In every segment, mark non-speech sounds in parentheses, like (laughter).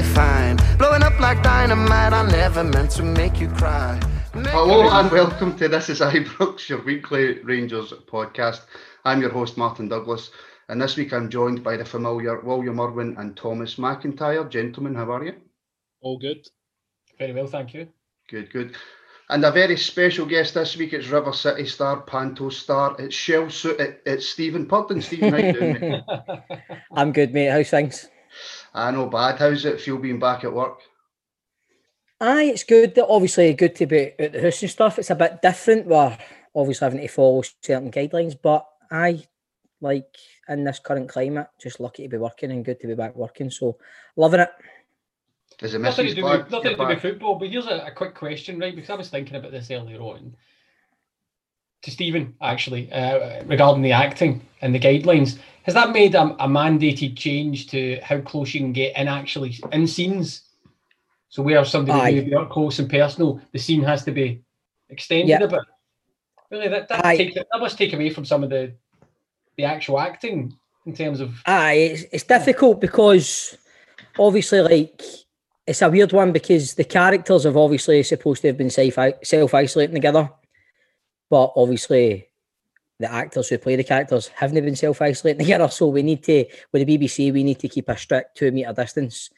be fine. Blowing up like dynamite, I never meant to make you cry. Hello and welcome to This is Ibrox, your weekly Rangers podcast. I'm your host, Martin Douglas, and this week I'm joined by the familiar William Irwin and Thomas McIntyre. Gentlemen, how are you? All good. Very well, thank you. Good, good. And a very special guest this week. It's River City star, Panto star. It's Shell Suit. It, it's Stephen Purdon. Stephen, how you doing? Mate? (laughs) (laughs) I'm good, mate. How's things? I know bad. How's it feel being back at work? Aye, it's good. Obviously, good to be at the house and stuff. It's a bit different. We're obviously having to follow certain guidelines, but I like in this current climate, just lucky to be working and good to be back working. So loving it. Is it Nothing to Mrs. do with, nothing to do with football, but here's a, a quick question, right? Because I was thinking about this earlier on. To Stephen, actually, uh, regarding the acting and the guidelines, has that made a, a mandated change to how close you can get in actually in scenes? So where somebody Aye. may be up close and personal, the scene has to be extended Yeah. a bit. Really, that that, Aye. takes, that must take away from some of the the actual acting in terms of Aye, it's, it's difficult because obviously, like, it's a weird one because the characters have obviously supposed to have been self isolating together, but obviously, the actors who play the characters haven't been self isolating together. So we need to, with the BBC, we need to keep a strict two meter distance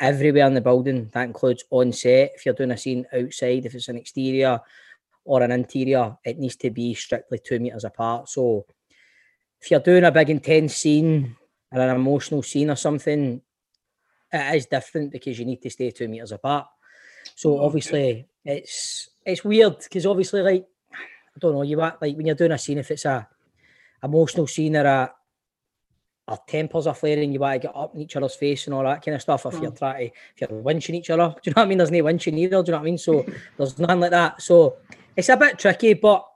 everywhere in the building. That includes on set. If you're doing a scene outside, if it's an exterior or an interior, it needs to be strictly two meters apart. So if you're doing a big intense scene or an emotional scene or something, it is different because you need to stay two meters apart. So obviously it's it's weird because obviously like I don't know you act like when you're doing a scene if it's a emotional scene or a our tempers are flaring, you want to get up in each other's face and all that kind of stuff. If you're mm. trying to, if you're winching each other, (laughs) do you know what I mean? There's no winching either, do you know what I mean? So (laughs) there's none like that. So it's a bit tricky, but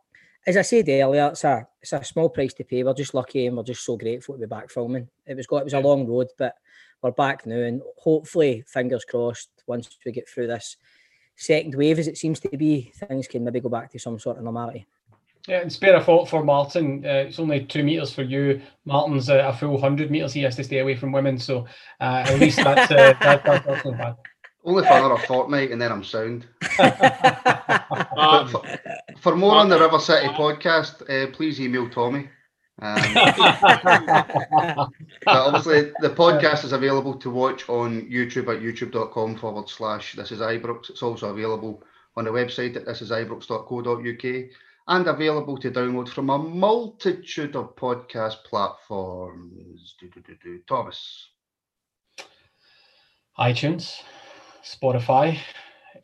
as I said earlier, it's a it's a small price to pay. We're just lucky and we're just so grateful to be back filming. It was got it was a long road, but we're back now, and hopefully, fingers crossed, once we get through this second wave, as it seems to be, things can maybe go back to some sort of normality. Yeah, and spare a thought for Martin. Uh, it's only two meters for you. Martin's uh, a full hundred meters. He has to stay away from women, so uh, at least that's uh, that, (laughs) that, that's not bad. Only for another fortnight and then I'm sound. (laughs) Um, for, for more on the River City podcast, uh, please email Tommy. Um, (laughs) but obviously, the podcast is available to watch on YouTube at youtube.com forward slash this is Ibrox. It's also available on the website at thisisibrox.co.uk and available to download from a multitude of podcast platforms. Do, do, do, do. Thomas. iTunes, Spotify,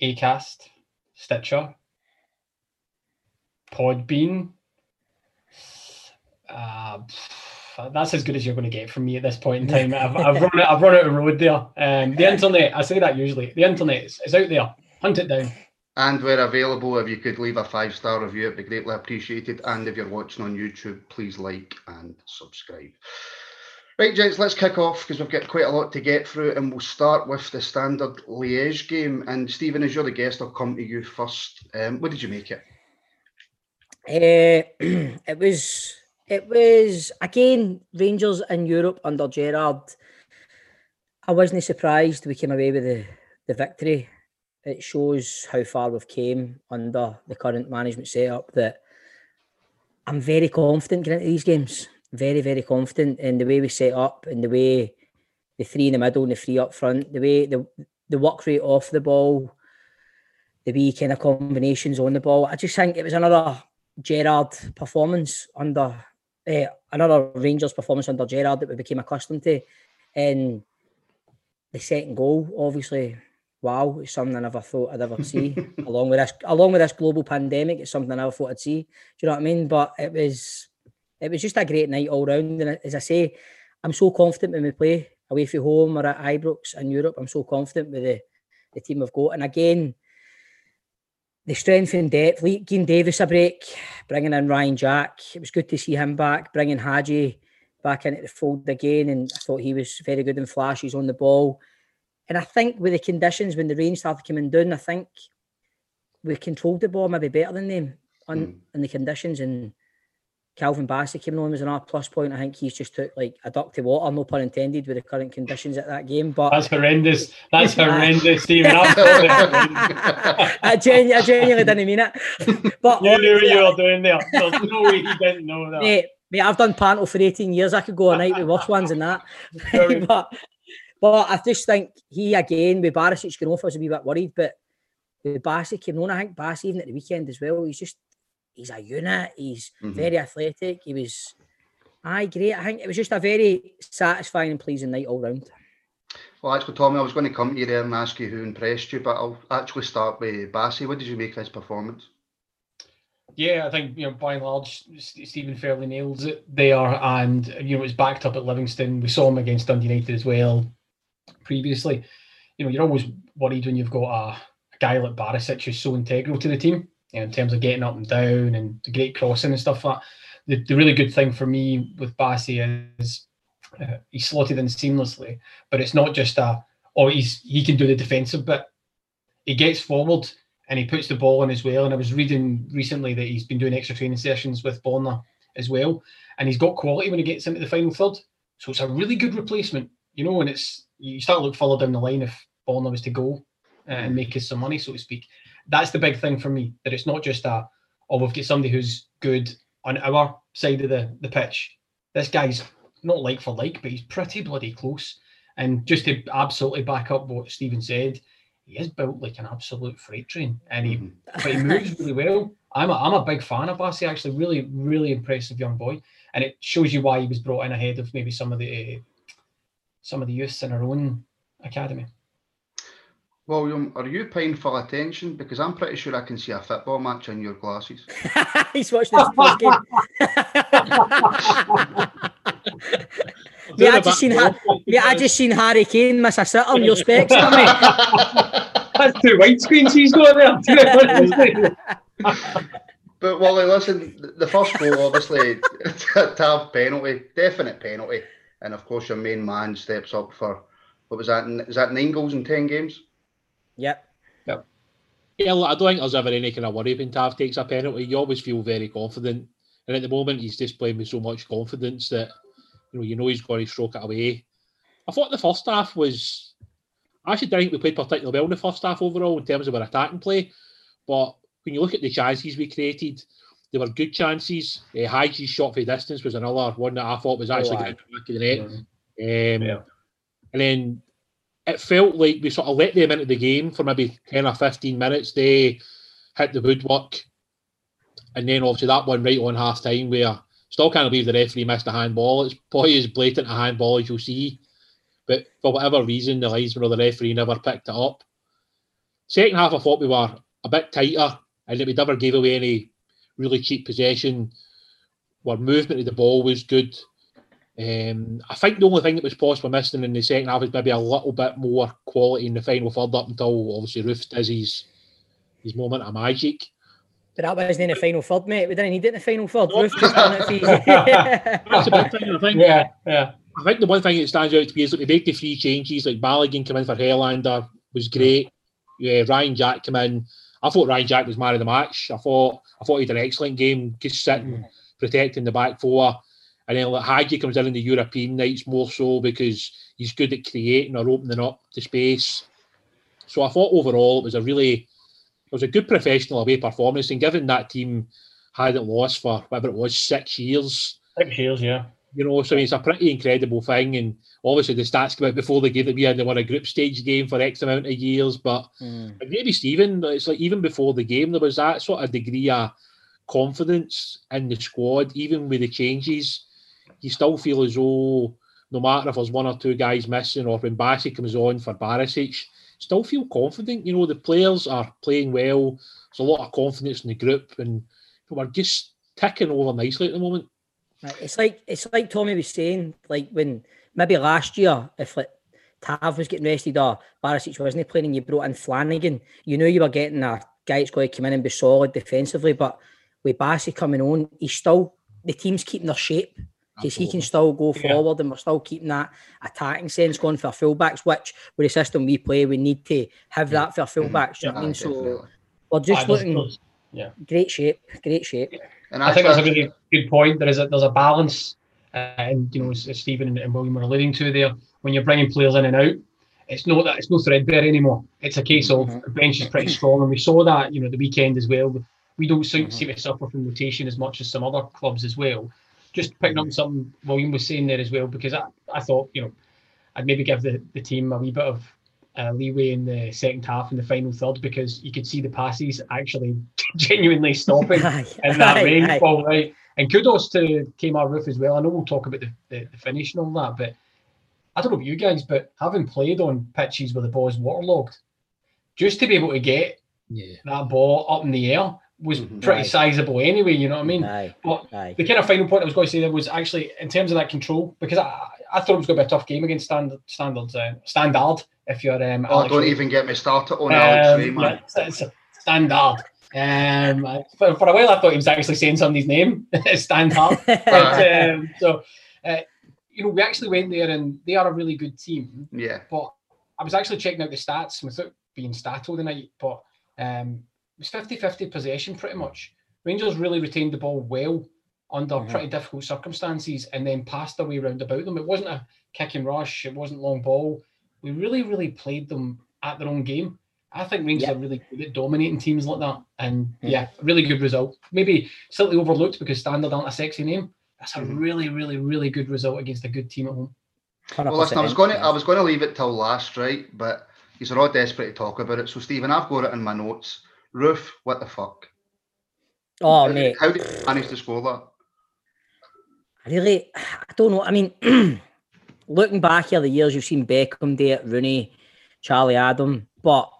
Acast, Stitcher, Podbean. Uh, that's as good as you're going to get from me at this point in time. I've, I've run it. I've run out of road there. Um, the internet. I say that usually. The internet is, is out there. Hunt it down. And we're available. If you could leave a five star review, it'd be greatly appreciated. And if you're watching on YouTube, please like and subscribe. Right, gents, let's kick off because we've got quite a lot to get through, and we'll start with the standard Liège game. And Stephen, as you're the guest, I'll come to you first. Um, what did you make it? Eh, (clears throat) it was it was again Rangers in Europe under Gerrard. I wasn't surprised we came away with the, the victory. It shows how far we've came under the current management setup that I'm very confident getting into these games. Very, very confident in the way we set up and the way the three in the middle and the three up front, the way the the work rate off the ball, the wee kind of combinations on the ball. I just think it was another Gerrard performance under uh, another Rangers performance under Gerrard that we became accustomed to. And the second goal, obviously, wow, it's something I never thought I'd ever see. (laughs) along with this, along with this global pandemic, it's something I never thought I'd see. Do you know what I mean? But it was, it was just a great night all round. And as I say, I'm so confident when we play away from home or at Ibrox in Europe. I'm so confident with the, the team we've got. And again, the strength and depth, giving Davis a break, bringing in Ryan Jack. It was good to see him back, bringing Hagi back into the fold again. And I thought he was very good in flashes on the ball. And I think with the conditions, when the rain started coming down, I think we controlled the ball maybe better than them on, Mm. on the conditions. And Calvin Bassey came on as an R plus point. I think he's just took like a duck to water, no pun intended, with the current conditions at that game. But That's horrendous. That's (laughs) horrendous, Stephen. (laughs) I, genu- I genuinely didn't mean it. (laughs) But You knew what you were doing there. There's no way he didn't know that. mate, mate, I've done panel for 18 years. I could go a night with worse ones than that. But but I just think he again with Barisic going off, I was a wee bit worried. But with Bassey came on, I think Bassey even at the weekend as well. He's just he's a unit. He's Mhm. very athletic. He was aye great. I think it was just a very satisfying and pleasing night all round. Well, actually, Tommy, I was going to come to you there and ask you who impressed you, but I'll actually start with Bassey. What did you make of his performance? Yeah, I think you know by and large S- Stephen fairly nails it there, and you know it's backed up at Livingston. We saw him against Dundee United as well previously. You know you're always worried when you've got a, a guy like Barisic who's so integral to the team you know, in terms of getting up and down and the great crossing and stuff like that. The, the really good thing for me with Bassey is uh, he's slotted in seamlessly, but it's not just a oh he's he can do the defensive bit. He gets forward and he puts the ball in as well. And I was reading recently that he's been doing extra training sessions with Bonner as well, and he's got quality when he gets into the final third. So it's a really good replacement, you know. And it's you start to look further down the line if Bonner was to go uh, and make us some money, so to speak. That's the big thing for me. That it's not just a oh we've got somebody who's good on our side of the the pitch. This guy's not like for like, but he's pretty bloody close. And just to absolutely back up what Stephen said, he is built like an absolute freight train, and he Mhm. but he moves (laughs) really well. I'm a, I'm a big fan of Bassey, actually, really, really impressive young boy, and it shows you why he was brought in ahead of maybe some of the uh, some of the youths in our own academy. William, are you paying full attention? Because I'm pretty sure I can see a football match in your glasses. (laughs) he's watching this first game. (laughs) Mate, I just seen Ha- mate, I just seen Harry Kane miss a sit on your specs, on me. (laughs) That's two widescreens he's got there. But Wally, listen, the first goal, obviously, to have penalty, definite penalty, and of course your main man steps up for what was that? Is that nine goals in ten games? Yep. Yeah, look, I don't think there's ever any kind of worry when Tav takes a penalty. You always feel very confident. And at the moment, he's just playing with so much confidence that you know you know he's going to stroke it away. I thought the first half was. I actually think we played particularly well in the first half overall in terms of our attacking play. But when you look at the chances we created, they were good chances. Uh, Hagi's shot for distance was another one that I thought was actually aye. going to back of the net. Um, Yeah. And then it felt like we sort of let them into the game for maybe 10 or 15 minutes. They hit the woodwork. And then obviously that one right on half time where still can't believe the referee missed a handball. It's probably as blatant a handball as you'll see. But for whatever reason, the linesman or the referee never picked it up. Second half, I thought we were a bit tighter and that we never gave away any really cheap possession. Our movement of the ball was good. Um, I think the only thing that was possibly missing in the second half is maybe a little bit more quality in the final third up until obviously Roofe does his his moment of magic. But that wasn't in the final third, mate. We didn't need it in the final third. No. Roofe just done it for. That's a big thing. I think. (laughs) Yeah, yeah. I think the one thing that stands out to me is that we made the three changes. Like Balogun come in for Helander was great. Yeah, Ryan Jack come in. I thought Ryan Jack was man of the match. I thought I thought he had an excellent game, just sitting, protecting the back four. And then like Hagi comes in in the European nights more so because he's good at creating or opening up the space. So I thought overall it was a really it was a good professional away performance. And given that team hadn't lost for whatever it was, six years, Six years, yeah. you know, so I mean, it's a pretty incredible thing. And obviously, the stats come out before the game that we had. They won a group stage game for X amount of years. But Mm. maybe Stephen, it's like even before the game, there was that sort of degree of confidence in the squad, even with the changes. You still feel as though no matter if there's one or two guys missing or when Bassey comes on for Barisic, still feel confident. You know, the players are playing well. There's a lot of confidence in the group, and we're just ticking over nicely at the moment. It's like it's like Tommy was saying, like when maybe last year, if like Tav was getting rested or Barisic wasn't playing and you brought in Flanagan, you knew you were getting a guy that's going to come in and be solid defensively. But with Bassey coming on, he's still the team's keeping their shape because he can still go Yeah. forward and we're still keeping that attacking sense going for our fullbacks, which with the system we play, we need to have that for our fullbacks. do you know what I Aye, mean? So definitely. we're just Aye, there's- looking there's- yeah. great shape, great shape. And I think that's a really good point. There is a there's a balance, uh, and you know, as, as Stephen and, and William were alluding to there, when you're bringing players in and out, it's not that it's no threadbare anymore. It's a case of mm-hmm. the bench is pretty strong, and we saw that you know the weekend as well. We don't seem, seem to suffer from rotation as much as some other clubs as well. Just picking up on something William was saying there as well, because I, I thought you know I'd maybe give the, the team a wee bit of uh, leeway in the second half and the final third because you could see the passes actually (laughs) genuinely stopping Aye, in that aye, rainfall, right? And kudos to Kemar Roofe as well. I know we'll talk about the, the, the finish and all that, but I don't know about you guys, but having played on pitches where the ball is waterlogged, just to be able to get Yeah. that ball up in the air was Mhm. pretty Aye. sizable anyway, you know what I mean? Aye, But aye. the kind of final point I was going to say there was actually in terms of that control, because I, I thought it was going to be a tough game against Standard, Standard, uh, Standard if you're um, Oh, Alex don't Rae. even get me started on Alex Rae, Um, man. yeah, it's, it's a standard. Um, for, for a while, I thought he was actually saying somebody's name, (laughs) standard. (laughs) But, um, so, uh, you know, we actually went there and they are a really good team. Yeah. But I was actually checking out the stats without being stato night, but um, it was 50 50 possession pretty much. Rangers really retained the ball well under Mhm. pretty difficult circumstances and then passed their way round about them. It wasn't a kick and rush, it wasn't long ball. We really, really played them at their own game. I think Rangers Yep. are really good at dominating teams like that. And Mhm. yeah, really good result. Maybe slightly overlooked because Standard aren't a sexy name. That's a Mhm. really, really, really good result against a good team at home. Well, listen, I was going to, I was going to leave it till last, right? But you're all desperate to talk about it. So, Stephen, I've got it in my notes. Roofe, what the fuck? Oh, How- mate. How did you manage to score that? Really, (sighs) I don't know. I mean, (clears throat) looking back here the years, you've seen Beckham do it, Rooney, Charlie Adam, but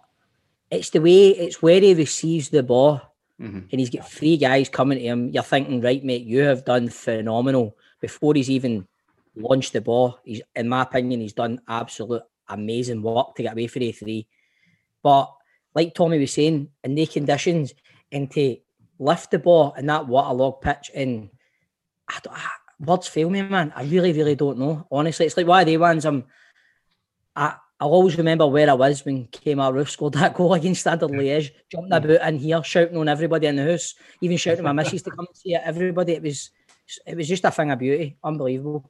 it's the way, it's where he receives the ball, hmm and he's got three guys coming to him. You're thinking, right, mate, you have done phenomenal before he's even launched the ball. He's, in my opinion, he's done absolute amazing work to get away for the three. But like Tommy was saying, in the conditions, and to lift the ball in that waterlogged pitch, and I don't, I, words fail me, man. I really, really don't know. Honestly, it's like why of the ones I'm. I I'll always remember where I was when Kemar Roofe scored that (laughs) goal against Standard Liège, jumping about in here, shouting on everybody in the house, even shouting at my missus to come and see it. Everybody, it was, it was just a thing of beauty, unbelievable.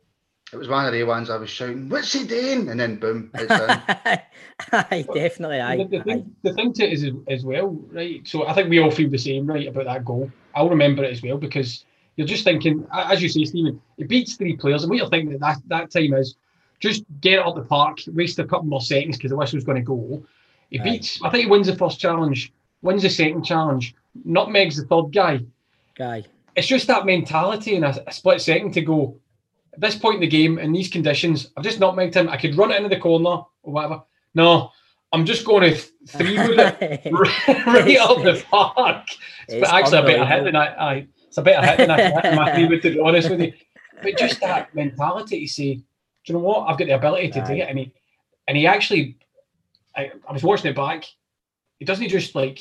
It was one of the ones I was shouting, "What's he doing?" And then boom, it's in. Um, (laughs) aye, definitely, aye. the, the, thing, the thing to it is as well, right? So I think we all feel the same, right, about that goal. I'll remember it as well because you're just thinking, as you say, Stephen, it beats three players, and what you're thinking at that, that time is just get it up the park, waste a couple more seconds because the whistle's going to go. He Aye. beats, I think he wins the first challenge, wins the second challenge, nutmegs the third guy. Guy. It's just that mentality in a, a split second to go, at this point in the game, in these conditions, I've just not made him. I could run it into the corner or whatever. No, I'm just going to th- three wood it (laughs) right up the park. It's It's actually a better hit than I, I it's a better hit than I my three wood, to be honest with you. But just (laughs) that mentality to say, do you know what? I've got the ability to do it. And he, and he actually, I, I was watching it back. He doesn't just like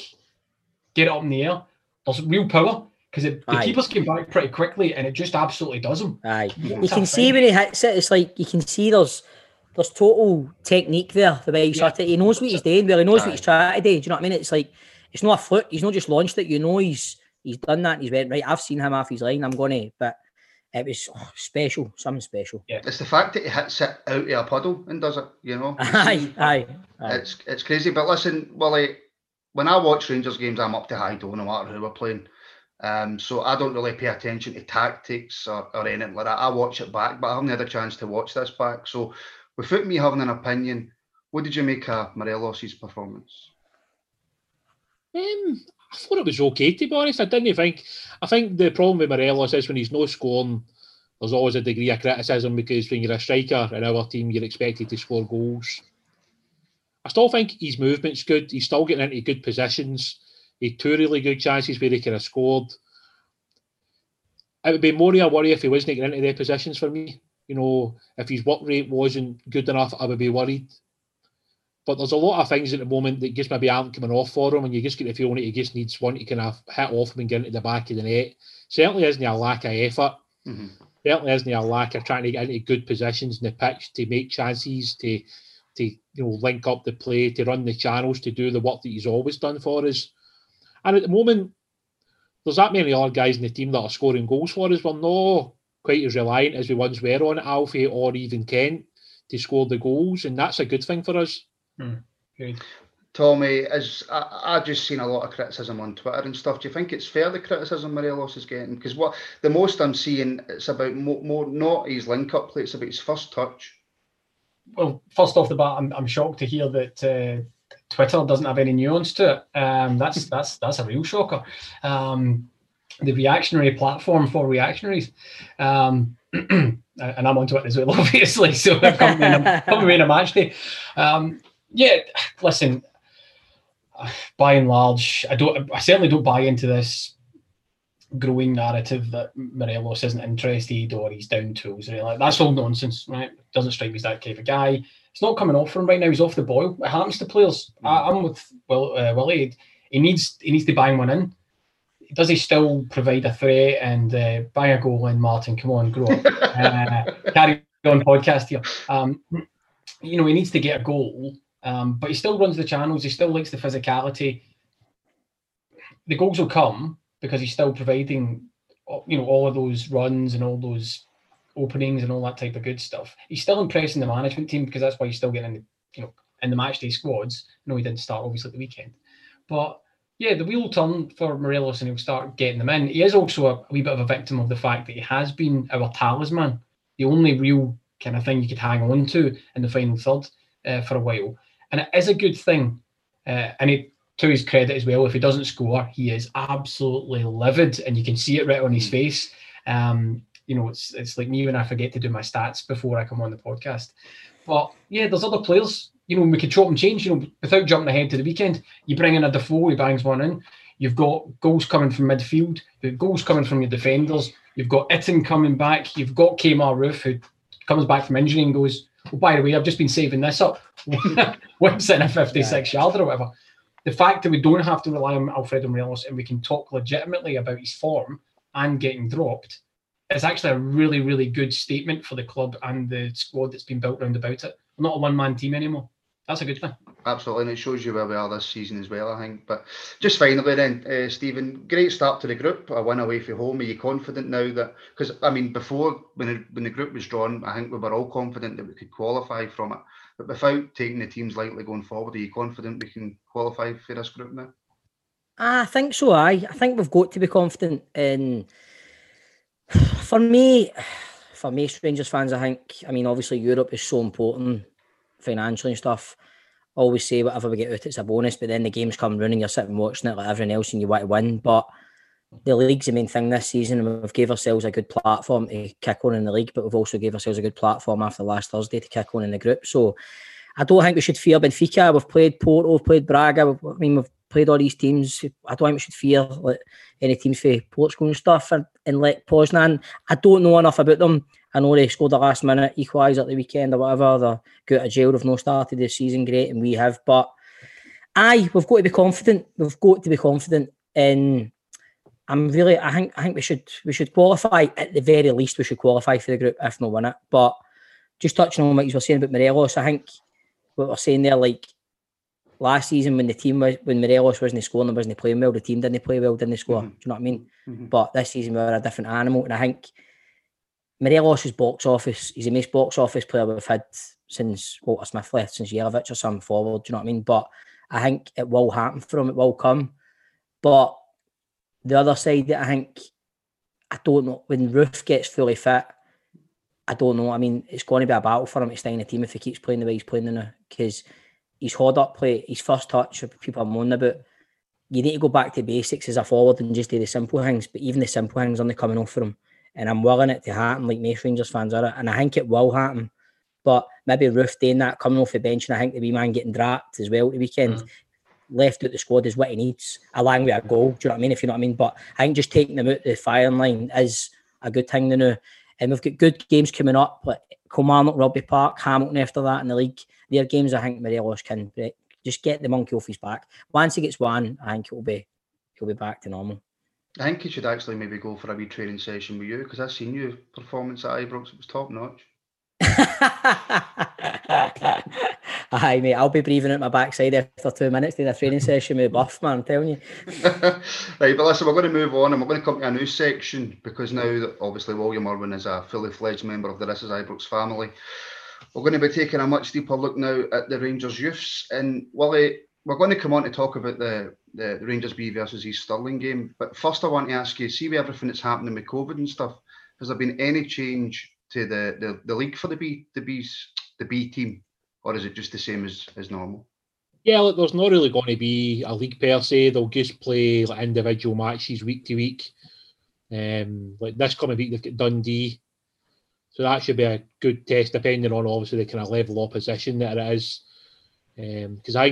get it up in the air. There's real power because the Aye. keepers came back pretty quickly and it just absolutely does him. Aye. You can see thing. when he hits it, it's like you can see there's there's total technique there. The way he Yeah. shot it, he knows what he's doing. Well, he knows Aye. what he's trying to do. Do you know what I mean? It's like it's not a fluke. He's not just launched it. You know he's he's done that. And he's went right. I've seen him off his line. I'm going to. But it was oh, special. Something special. Yeah. It's the fact that he hits it out of a puddle and does it. You know, (laughs) Aye, aye, aye. it's it's crazy. But listen, Willie, when I watch Rangers games, I'm up to high door no matter who we're playing. Um, so I don't really pay attention to tactics or, or anything like that. I watch it back, but I haven't had a chance to watch this back. So without me having an opinion, what did you make of Morelos' performance? Um, I thought it was okay to be honest. I didn't think. I think the problem with Morelos is when he's no scoring, there's always a degree of criticism because when you're a striker in our team, you're expected to score goals. I still think his movement's good. He's still getting into good positions. He two really good chances where he could have scored. It would be more of a worry if he wasn't getting into their positions for me. You know, if his work rate wasn't good enough, I would be worried. But there's a lot of things at the moment that just maybe aren't coming off for him, and you just get the feeling that he just needs one to kind of hit off him and get into the back of the net. Certainly isn't a lack of effort. Mhm. Certainly isn't a lack of trying to get into good positions in the pitch to make chances, to to you know link up the play, to run the channels, to do the work that he's always done for us. And at the moment, there's that many other guys in the team that are scoring goals for us. We're not quite as reliant as we once were on Alfie or even Kent to score the goals, and that's a good thing for us. Agreed. Tommy, as I, I just seen a lot of criticism on Twitter and stuff. Do you think it's fair the criticism Morelos is getting? Because what the most I'm seeing, it's about more, more not his link up play, it's about his first touch. Well, first off the bat, I'm, I'm shocked to hear that uh, Twitter doesn't have any nuance to it. Um, that's (laughs) that's that's a real shocker. Um, the reactionary platform for reactionaries. Um, (clears throat) and I'm onto it as well, (laughs) obviously. So I've come in a, come in a match day. Um, yeah, listen. By and large, I don't. I certainly don't buy into this growing narrative that Morelos isn't interested or he's down tools. Right? Like, that's all nonsense, right? Doesn't strike me as that kind of guy. It's not coming off for him right now. He's off the boil. It happens to players. I, I'm with Will, uh, Willie. He needs he needs to bang one in. Does he still provide a threat and uh, bang a goal in? Martin, come on, grow up. (laughs) uh, carry on podcast here. Um, you know he needs to get a goal, um, but he still runs the channels. He still likes the physicality. The goals will come because he's still providing, you know, all of those runs and all those openings and all that type of good stuff. He's still impressing the management team because that's why he's still getting in the, you know, in the match day squads. No, he didn't start obviously at the weekend, but yeah, the wheel turn for Morelos and he'll start getting them in. He is also a, a wee bit of a victim of the fact that he has been our talisman, the only real kind of thing you could hang on to in the final third uh, for a while, and it is a good thing. Uh, and he, to his credit as well, if he doesn't score, he is absolutely livid, and you can see it right on his face. Um, you know, it's it's like me when I forget to do my stats before I come on the podcast. But yeah, there's other players. You know, we could chop and change. You know, without jumping ahead to the weekend, you bring in a Defoe, he bangs one in. You've got goals coming from midfield. You've got goals coming from your defenders. You've got Itten coming back. You've got Kemar Roofe who comes back from injury and goes, "Oh, by the way, I've just been saving this up." (laughs) Once in a 56 yarder or whatever. The fact that we don't have to rely on Alfredo Morelos and we can talk legitimately about his form and getting dropped is actually a really, really good statement for the club and the squad that's been built around about it. We're not a one man team anymore. That's a good thing. Absolutely, and it shows you where we are this season as well, I think. But just finally, then, uh, Stephen, great start to the group. A win away from home. Are you confident now that? Because I mean, before when it, when the group was drawn, I think we were all confident that we could qualify from it. But without taking the teams lightly going forward, are you confident we can qualify for this group now? I think so. I I think we've got to be confident in. (sighs) For me, (sighs) for me, Rangers fans, I think. I mean, obviously Europe is so important financially and stuff. Always say whatever we get out, it's a bonus. But then the games come running, you're sitting watching it like everyone else, and you want to win. But the league's the main thing this season, and we've gave ourselves a good platform to kick on in the league. But we've also gave ourselves a good platform after last Thursday to kick on in the group. So I don't think we should fear Benfica. We've played Porto, we've played Braga. I mean, we've played all these teams. I don't think we should fear like, any teams for Portugal and stuff. And, and like Poznan, I don't know enough about them. I know they scored the last minute equaliser at the weekend or whatever. They're out jail. They've not started this season great, and we have. But aye, we've got to be confident. We've got to be confident. And I'm really, I think, I think we should, we should qualify at the very least. We should qualify for the group, if not win it. But just touching on what you were saying about Morelos, I think what we're saying there, like last season when the team was when Morelos wasn't scoring and wasn't playing well, the team didn't play well, didn't score. Mhm. Do you know what I mean? Mhm. But this season we were a different animal, and I think Morelos' is box office. He's the most box office player we've had since Walter Smith left, since Jelavic or something forward. Do you know what I mean? But I think it will happen for him. It will come. But the other side that I think I don't know when Roofe gets fully fit. I don't know. I mean, it's going to be a battle for him to stay in the team if he keeps playing the way he's playing now. Because his hold up play, his first touch, people are moaning about. You need to go back to basics as a forward and just do the simple things. But even the simple things aren't coming off for him. And I'm willing it to happen, like most Rangers fans are. And I think it will happen. But maybe Roofe doing that, coming off the bench, and I think the wee man getting dropped as well at the weekend. Mm. Left out the squad is what he needs, along with a goal. Do you know what I mean? If you know what I mean. But I think just taking them out the firing line is a good thing to know. And we've got good games coming up, like Kilmarnock, Rugby Park, Hamilton after that in the league. Their games, I think Morelos can just get the monkey off his back. Once he gets one, I think he'll be he'll be back to normal. I think he should actually maybe go for a wee training session with you because I've seen your performance at Ibrox. It was top notch. (laughs) Aye, mate, I'll be breathing at my backside after two minutes doing a training session with Buff, man, I'm telling you. (laughs) right, but listen, we're going to move on and we're going to come to a new section because now that obviously William Irwin is a fully fledged member of the This Is family, we're going to be taking a much deeper look now at the Rangers youths. And Willie, we're going to come on to talk about the, the, the Rangers B versus East Stirling game. But first, I want to ask you see, with everything that's happening with COVID and stuff, has there been any change to the, the, the league for the B the B's the B team, or is it just the same as, as normal? Yeah, look, there's not really going to be a league per se. They'll just play like individual matches week to week. Um, like this coming week, they've got Dundee, so that should be a good test, depending on obviously the kind of level of opposition that it is. Because um, I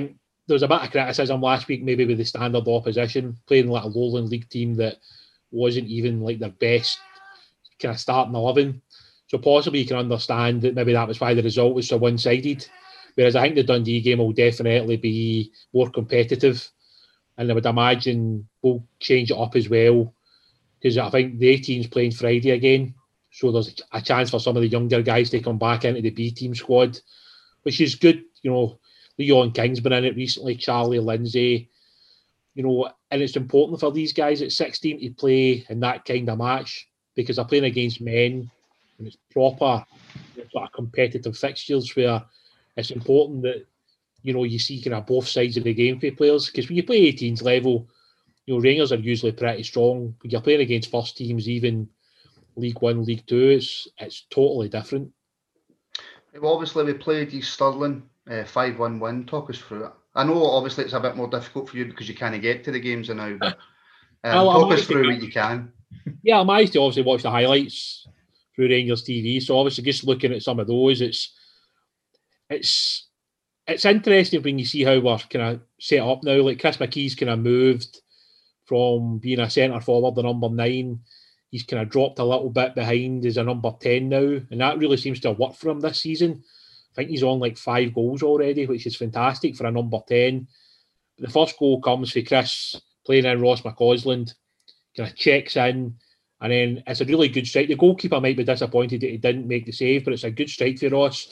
there was a bit of criticism last week, maybe with the standard opposition playing like a lowland league team that wasn't even like their best kind of starting eleven. So possibly you can understand that maybe that was why the result was so one sided. Whereas I think the Dundee game will definitely be more competitive. And I would imagine we'll change it up as well. Because I think the 18's playing Friday again. So there's a chance for some of the younger guys to come back into the B team squad, which is good. You know, Leon King's been in it recently, Charlie Lindsay. You know, and it's important for these guys at 16 to play in that kind of match because they're playing against men and it's proper sort of competitive fixtures where it's important that you know you see kind of both sides of the game for players because when you play 18s level, you know Rangers are usually pretty strong. When you're playing against first teams, even League One, League Two, it's it's totally different. Well, obviously we played East Stirling five uh, one win. Talk us through it. I know obviously it's a bit more difficult for you because you can't get to the games now, (laughs) but um, talk us through what you can. (laughs) Yeah, I managed to obviously watch the highlights through Rangers TV. So obviously, just looking at some of those, it's it's it's interesting when you see how we're kind of set up now. Like Chris McKee's kind of moved from being a centre forward the number nine. He's kind of dropped a little bit behind as a number 10 now, and that really seems to have worked for him this season. I think he's on like five goals already, which is fantastic for a number 10. The first goal comes for Chris playing in Ross McCausland, kind of checks in, and then it's a really good strike. The goalkeeper might be disappointed that he didn't make the save, but it's a good strike for Ross.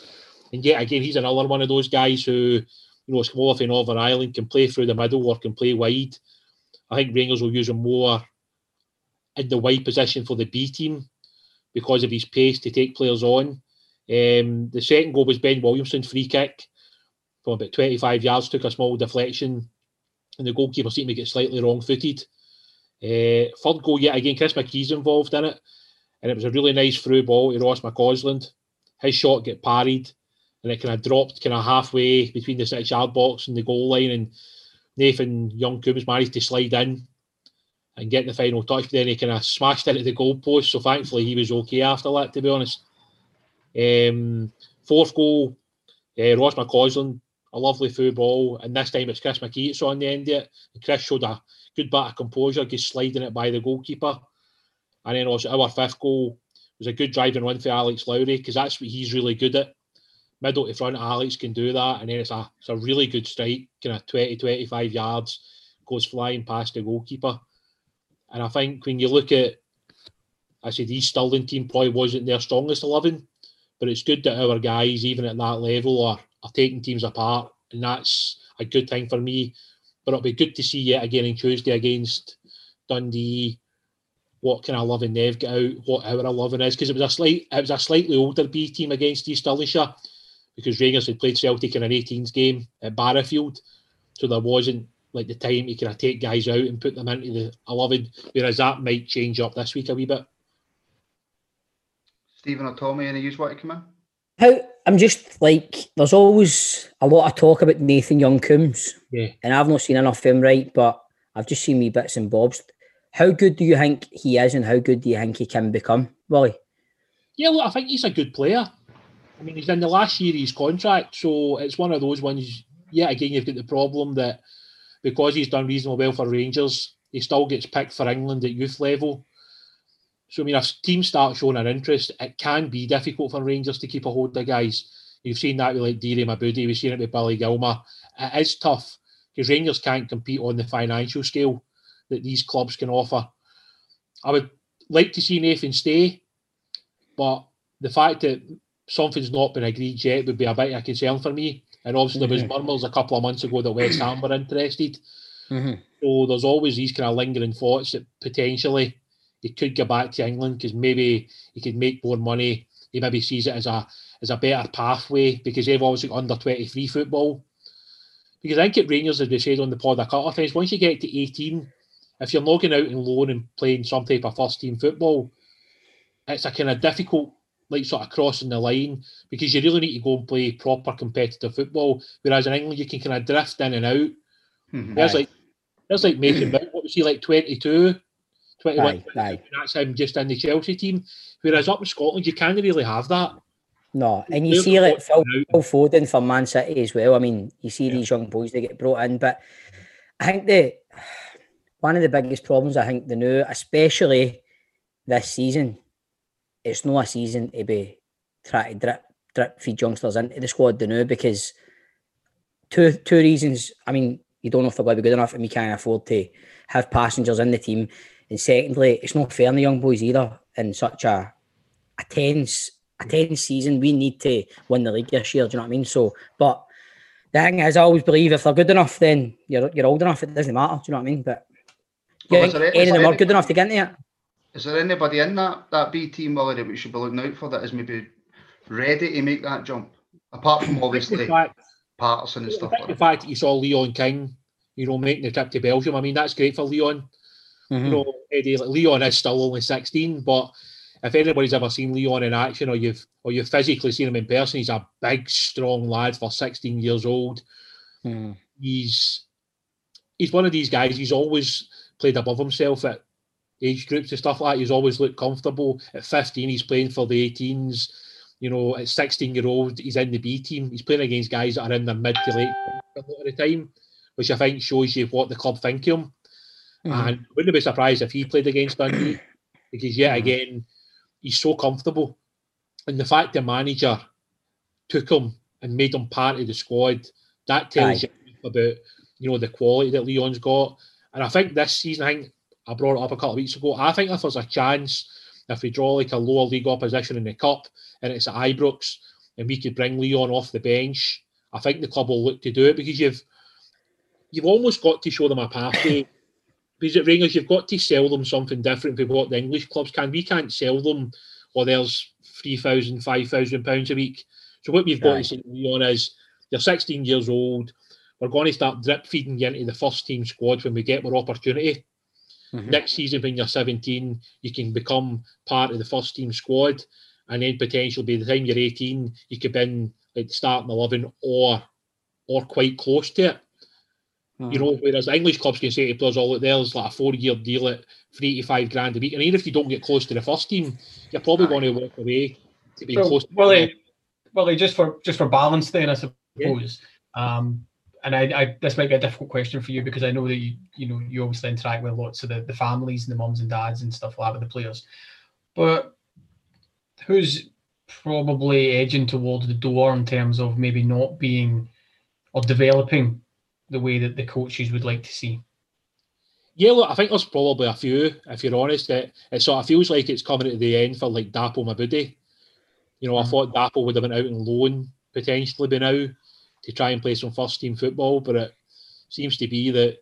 And yet again, he's another one of those guys who, you know, it's smaller for Northern Ireland, can play through the middle or can play wide. I think Rangers will use him more in the wide position for the B team because of his pace to take players on. Um, the second goal was Ben Williamson free kick from about 25 yards, took a small deflection, and the goalkeeper seemed to get slightly wrong footed. Uh, third goal yet again, Chris McKee's involved in it, and it was a really nice through ball to Ross McCausland. His shot get parried, and it kind of dropped kind of halfway between the six yard box and the goal line, and Nathan Young-Coombes managed to slide in and get the final touch. But then he kind of smashed into the goalpost, so thankfully he was okay after that. To be honest, um, fourth goal, uh, Ross McCausland, a lovely through ball, and this time it's Chris McKee. It's on the end of it. And Chris showed a good bit of composure, just sliding it by the goalkeeper. And then also our fifth goal was a good driving run for Alex Lowry because that's what he's really good at. Middle to front, Alex can do that. And then it's a, it's a really good strike, kind of 20, 25 yards, goes flying past the goalkeeper. And I think when you look at, I said, the Stirling team probably wasn't their strongest 11, but it's good that our guys, even at that level, are, are taking teams apart. And that's a good thing for me but it'll be good to see yet again on Tuesday against Dundee what kind of loving they've got out, what our loving is, because it was a slight it was a slightly older B team against East Stirlingshire because Rangers had played Celtic in an 18s game at Barrowfield. So there wasn't like the time to kind of take guys out and put them into the 11, whereas that might change up this week a wee bit. Stephen or Tommy, any use want to come in? How I'm just like, there's always a lot of talk about Nathan Young-Coombes. Yeah. And I've not seen enough of him, right? But I've just seen me bits and bobs. How good do you think he is, and how good do you think he can become, Willie? Yeah, look, I think he's a good player. I mean, he's in the last year of his contract, so it's one of those ones. Yeah, again, you've got the problem that because he's done reasonably well for Rangers, he still gets picked for England at youth level. So, I mean, if teams start showing an interest, it can be difficult for Rangers to keep a hold of the guys. You've seen that with like Diri Mebude, we've seen it with Billy Gilmour. It is tough because Rangers can't compete on the financial scale that these clubs can offer. I would like to see Nathan stay, but the fact that something's not been agreed yet would be a bit of a concern for me. And obviously, there was murmurs a couple of months ago that West Ham were interested. Mhm. So there's always these kind of lingering thoughts that potentially he could go back to England because maybe he could make more money. He maybe sees it as a as a better pathway because they've obviously got under 23 football. Because I think at Rangers, as they said on the pod a couple of times, once you get to 18, if you're logging out and loan and playing some type of first team football, it's a kind of difficult, like sort of crossing the line because you really need to go and play proper competitive football. Whereas in England, you can kind of drift in and out. Mhm. There's like there's like making (clears throat) what was he like 22, 21, Aye, aye. that's him just in the Chelsea team. Whereas up in Scotland, you can't really have that. No, and you They're see like Phil, Phil Foden for Man City as well. I mean, you see Yeah. these young boys they get brought in, but I think the one of the biggest problems I think the new, especially this season, it's not a season to be trying to drip drip feed youngsters into the squad the new because two two reasons. I mean, you don't know if they're going to be good enough, and we can't afford to have passengers in the team. And secondly, it's not fair on the young boys either in such a a tense a tense season. We need to win the league this year. Do you know what I mean? So, but the thing is, I always believe if they're good enough, then you're you're old enough. It doesn't matter. Do you know what I mean? But you Well, is think any of them there are good enough to get into it? Is there anybody in that, that B team, Willie, that we should be looking out for that is maybe ready to make that jump? Apart from obviously fact, Patterson and stuff the like that. fact that you saw Leon King, you know, making the trip to Belgium, I mean, that's great for Leon. Mm-hmm. You know, Eddie, like, Leon is still only 16, but if anybody's ever seen Leon in action or you've or you've physically seen him in person, he's a big, strong lad for 16 years old. Mhm. He's he's one of these guys, he's always played above himself at age groups and stuff like that. He's always looked comfortable. At 15, he's playing for the 18s. You know, at 16 year old, he's in the B team. He's playing against guys that are in their mid to late a lot of the time, which I think shows you what the club think of him. Mhm. And wouldn't be surprised if he played against Dundee (clears throat) because yet again, he's so comfortable. And the fact the manager took him and made him part of the squad, that tells Aye. you about you know the quality that Leon's got. And I think this season, I think I brought it up a couple of weeks ago. I think if there's a chance, if we draw like a lower league opposition in the cup and it's at Ibrox and we could bring Leon off the bench, I think the club will look to do it because you've you've almost got to show them a pathway. Because at Rangers, you've got to sell them something different from what the English clubs can. We can't sell them, or there's three thousand, five thousand pounds a week. So what we've got Aye. to say to Leon is, you're 16 years old. We're going to start drip feeding you into the first team squad when we get more opportunity. Mhm. Next season, when you're 17, you can become part of the first team squad, and then potentially by the time you're 18, you could be in like the starting 11 or or quite close to it. You know, whereas English clubs can say to players, "Oh, look, there's like a four-year deal at three to five grand a week," and even if you don't get close to the first team, you're probably going to walk away to So, close. To Willie, Willie, just for just for balance, then I suppose. Um, and I, I this might be a difficult question for you because I know that you you know you obviously interact with lots of the, the families and the mums and dads and stuff like that with the players. But who's probably edging towards the door in terms of maybe not being or developing the way that the coaches would like to see? Yeah, look, I think there's probably a few. If you're honest, it, it sort of feels like it's coming at the end for like Dapo Mebude. You know, I Mhm. thought Dapo would have been out on loan potentially by now to try and play some first team football, but it seems to be that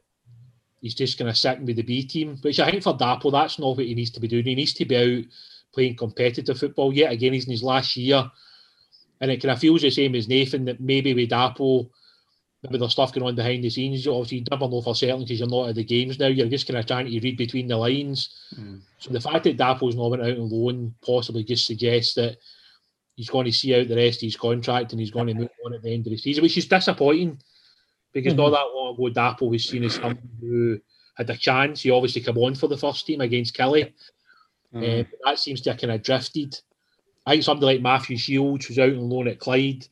he's just going to sit with the B team. Which I think for Dapo, that's not what he needs to be doing. He needs to be out playing competitive football. Yet again, he's in his last year, and it kind of feels the same as Nathan that maybe with Dapo maybe there's stuff going on behind the scenes. Obviously, you never know for certain because you're not at the games now. You're just kind of trying to read between the lines. Mm. So the fact that Dapo's not went out on loan possibly just suggests that he's going to see out the rest of his contract and he's going to move on at the end of the season, which is disappointing because not that long ago Dapo was seen as someone who had a chance. He obviously came on for the first team against Kelly. Uh, but that seems to have kind of drifted. I think somebody like Matthew Shiels, was out on loan at Clyde,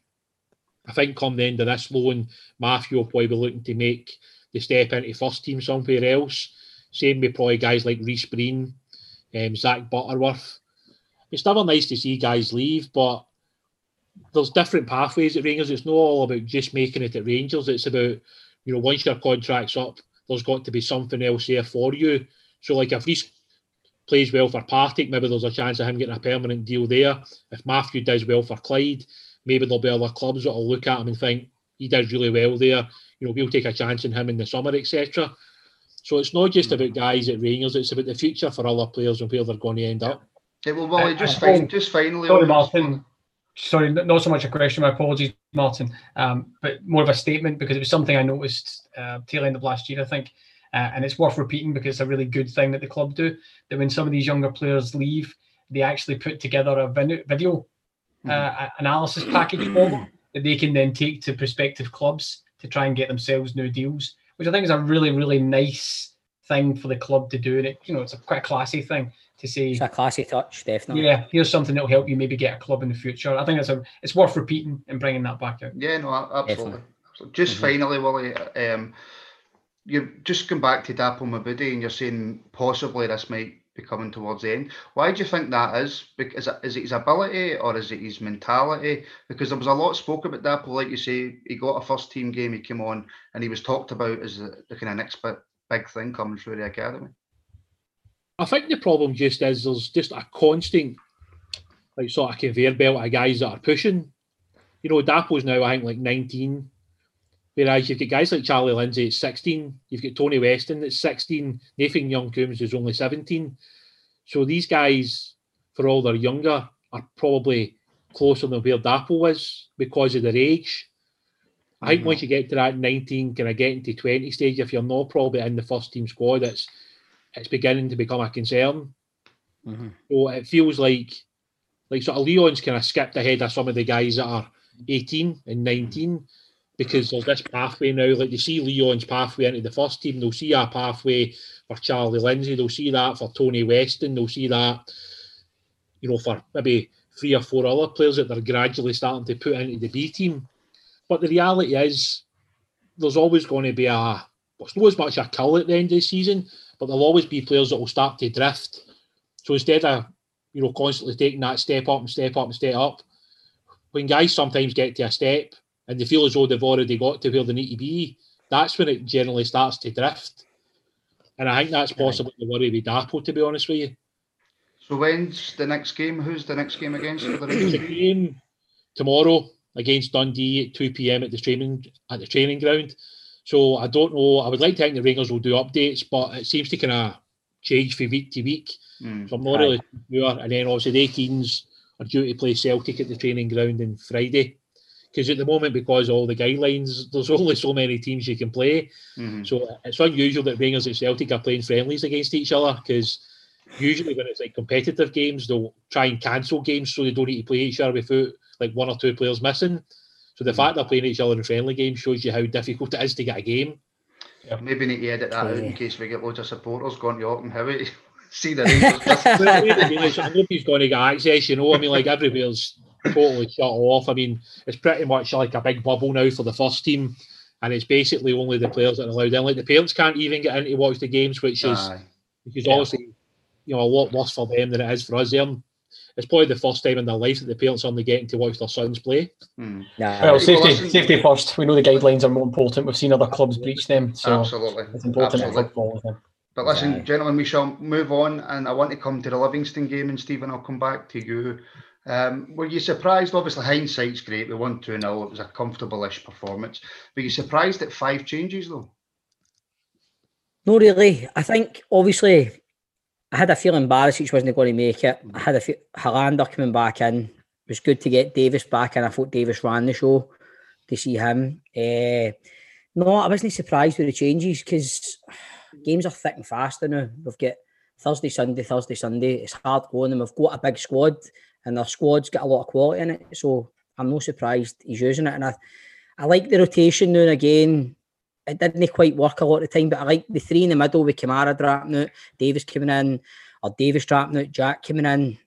I think come the end of this loan, Matthew will probably be looking to make the step into first team somewhere else. Same with probably guys like Reese Breen, um, Zach Butterworth. It's never nice to see guys leave, but there's different pathways at Rangers. It's not all about just making it at Rangers. It's about, you know, once your contract's up, there's got to be something else there for you. So, like, if Reese plays well for Partick, maybe there's a chance of him getting a permanent deal there. If Matthew does well for Clyde, maybe there'll be other clubs that'll look at him and think he did really well there. You know, we'll take a chance on him in the summer, etc. So it's not just about guys at Rangers; it's about the future for other players and where they're going to end up. Yeah, well, Wally, just, I- fin- just finally. Sorry, Martin. Sorry, not so much a question. My apologies, Martin. Um, but more of a statement because it was something I noticed uh, tail end of last year, I think, uh, and it's worth repeating because it's a really good thing that the club do. That when some of these younger players leave, they actually put together a video uh, analysis package for them that they can then take to prospective clubs to try and get themselves new deals, which I think is a really, really nice thing for the club to do. And it, you know, it's a quite a classy thing to say. It's a classy touch, definitely. Yeah, here's something that'll help you maybe get a club in the future. I think it's a it's worth repeating and bringing that back out. Yeah, no, absolutely. Definitely. absolutely. Just Mhm. finally, Willie, um, you've just come back to Dapo Mebude and you're saying possibly this might be coming towards the end. Why do you think that is? Is it, is it his ability or is it his mentality? Because there was a lot spoke about Dapo, like you say, he got a first team game, he came on and he was talked about as the, kind of next big, big thing coming through the academy. I think the problem just is there's just a constant, like sort of conveyor belt of guys that are pushing. You know, Dapo's now I think like 19, whereas you've got guys like Charlie Lindsay at 16, you've got Tony Weston that's 16, Nathan Young-Coombes is only 17. So these guys, for all they're younger, are probably closer than where Dapo was because of their age. I think Mhm. once you get to that 19, kind of getting to 20 stage, if you're not probably in the first team squad, it's it's beginning to become a concern. Mhm. So it feels like like sort of Leon's kind of skipped ahead of some of the guys that are 18 and 19 because there's this pathway now. Like they see Leon's pathway into the first team, they'll see a pathway for Charlie Lindsay, they'll see that for Tony Weston, they'll see that, you know, for maybe three or four other players that they're gradually starting to put into the B team. But the reality is there's always going to be a it's not as much a cull at the end of the season, but there'll always be players that will start to drift. So instead of you know constantly taking that step up and step up and step up, when guys sometimes get to a step and they feel as though they've already got to where they need to be, that's when it generally starts to drift. And I think that's possibly the worry with Dapo, to be honest with you. So when's the next game? Who's the next game against for the There's a Rangers? game tomorrow against Dundee at 2 p.m. at the training at the training ground. So I don't know. I would like to think the Rangers will do updates, but it seems to kind of change from week to week. Hmm. So I'm not Aye. really sure. And then obviously the 18s are due to play Celtic at the training ground on Friday. Because at the moment, because all the guidelines, there's only so many teams you can play. Mhm. So it's unusual that Rangers and Celtic are playing friendlies against each other because usually when it's like competitive games, they'll try and cancel games so they don't need to play each other without like one or two players missing. So the fact they're playing each other in friendly games shows you how difficult it is to get a game. Maybe need to edit that out in case we get loads of supporters going to Auchenhowie. (laughs) See the Rangers. just- But at the end of the day, so I hope he's going to get access, you know. I mean, like everywhere's totally shut off. I mean, it's pretty much like a big bubble now for the first team, and it's basically only the players that are allowed in. Like the parents can't even get in to watch the games, which is Aye. which is Yeah. obviously you know a lot worse for them than it is for us. Them, it's probably the first time in their life that the parents are only getting to watch their sons play. Hmm. Nah, Well, safety safety first. We know the guidelines are more important. We've seen other clubs breach them, so Absolutely. it's important that Absolutely. club follows them. But listen, Aye. gentlemen, we shall move on, and I want to come to the Livingston game, and Stephen, I'll come back to you. Um, were you surprised? Obviously, hindsight's great. We won 2 0. It was a comfortable-ish performance. Were you surprised at five changes, though? No, really. I think obviously I had a feeling Barisic wasn't going to make it. I had a fe- Helander coming back in. It was good to get Davis back in. I thought Davis ran the show to see him. Eh, no, I wasn't surprised with the changes because games are thick and fast now. We've got Thursday, Sunday, Thursday, Sunday. It's hard going, and we've got a big squad, and our squad's got a lot of quality in it. So I'm no surprised he's using it, and I, I like the rotation now and again it didn't quite work a lot of the time, but I like the three in the middle with Kamara dropping out, Davis coming in, or Davis dropping out, Jack coming in.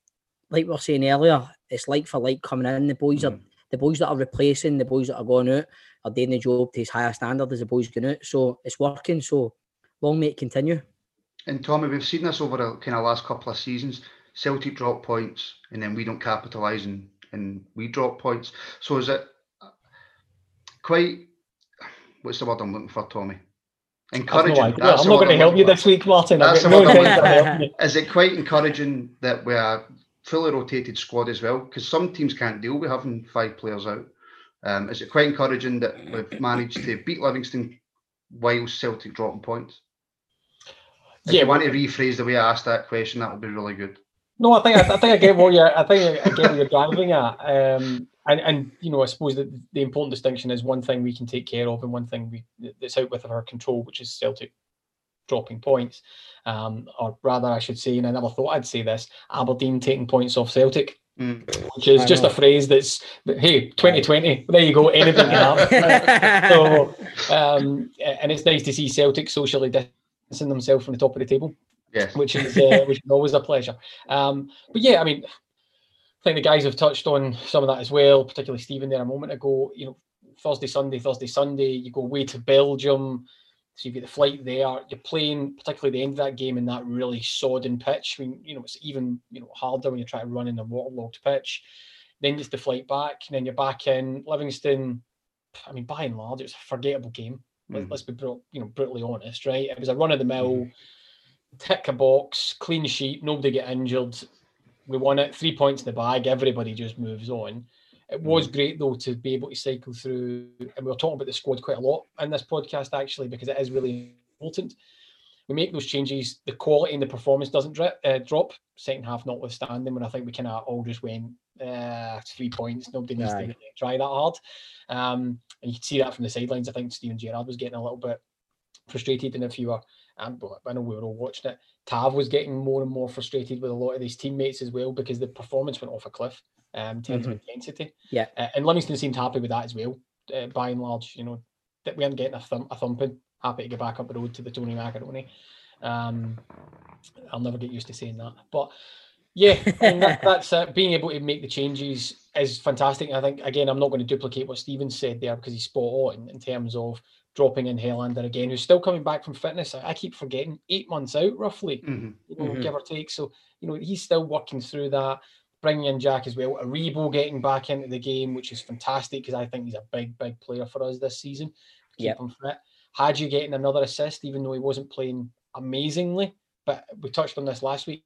Like we were saying earlier, it's like for like coming in. The boys are hmm. the boys that are replacing the boys that are going out are doing the job to his higher standard as the boys going out. So it's working. So long may it continue. And Tommy, we've seen this over the kind of last couple of seasons. Celtic drop points, and then we don't capitalise, and, and we drop points. So is it quite? What's the word I'm looking for, Tommy? Encouraging. no. That's I'm not going to help you this week, Martin. That's got the no word I'm intention of. Is it quite encouraging that we are fully rotated squad as well? Because some teams can't deal with having five players out. Um, is it quite encouraging that we've managed to beat Livingston while Celtic dropping points? If Yeah, you want to rephrase the way I asked that question, that would be really good. No, I think I, I think I get what you're. I think I get what you're driving at. Um, and and you know, I suppose that the important distinction is one thing we can take care of, and one thing we that's out with our control, which is Celtic dropping points, um, or rather, I should say, and I never thought I'd say this: Aberdeen taking points off Celtic, Mm. which is I just know. a phrase that's hey, 2020. There you go. Anything can happen. (laughs) so, um, and it's nice to see Celtic socially distancing themselves from the top of the table Yes. which is uh, (laughs) which is always a pleasure. Um, but yeah, I mean, I think the guys have touched on some of that as well, particularly Stephen there a moment ago. You know, Thursday, Sunday, Thursday, Sunday, you go away to Belgium, so you get the flight there. You're playing, particularly the end of that game in that really sodden pitch. I mean, you know, it's even you know harder when you try to run in a waterlogged pitch. Then just the flight back, and then you're back in Livingston. I mean, by and large, it was a forgettable game. Mm. Let's be you know brutally honest, right? It was a run of the mill tick a box, clean sheet, nobody get injured. We won it, three points in the bag, everybody just moves on. It was great though to be able to cycle through, and we were talking about the squad quite a lot in this podcast actually, because it is really important. We make those changes, the quality and the performance doesn't drip, uh, drop, second half notwithstanding, when I think we kind of all just went, uh, three points, nobody needs Aye. to try that hard. Um, and you can see that from the sidelines. I think Steven Gerrard was getting a little bit frustrated, and if you were and well, I know we were all watching it. Tav was getting more and more frustrated with a lot of his teammates as well because the performance went off a cliff um, in terms of intensity. Yeah. Uh, and Livingston seemed happy with that as well, uh, by and large. You know, that we weren't getting a, thump, a thumping. Happy to get back up the road to the Tony Macaroni. Um, I'll never get used to saying that. But yeah, I mean, that, (laughs) that's uh, being able to make the changes is fantastic. I think, again, I'm not going to duplicate what Steven said there because he's spot on in terms of dropping in Helander again, who's still coming back from fitness. I, I keep forgetting eight months out roughly, Mhm. you know, Mhm. give or take. So, you know, he's still working through that. Bringing in Jack as well. Aribo getting back into the game, which is fantastic because I think he's a big, big player for us this season. Keep Yep. him fit. Hagi getting another assist, even though he wasn't playing amazingly. But we touched on this last week.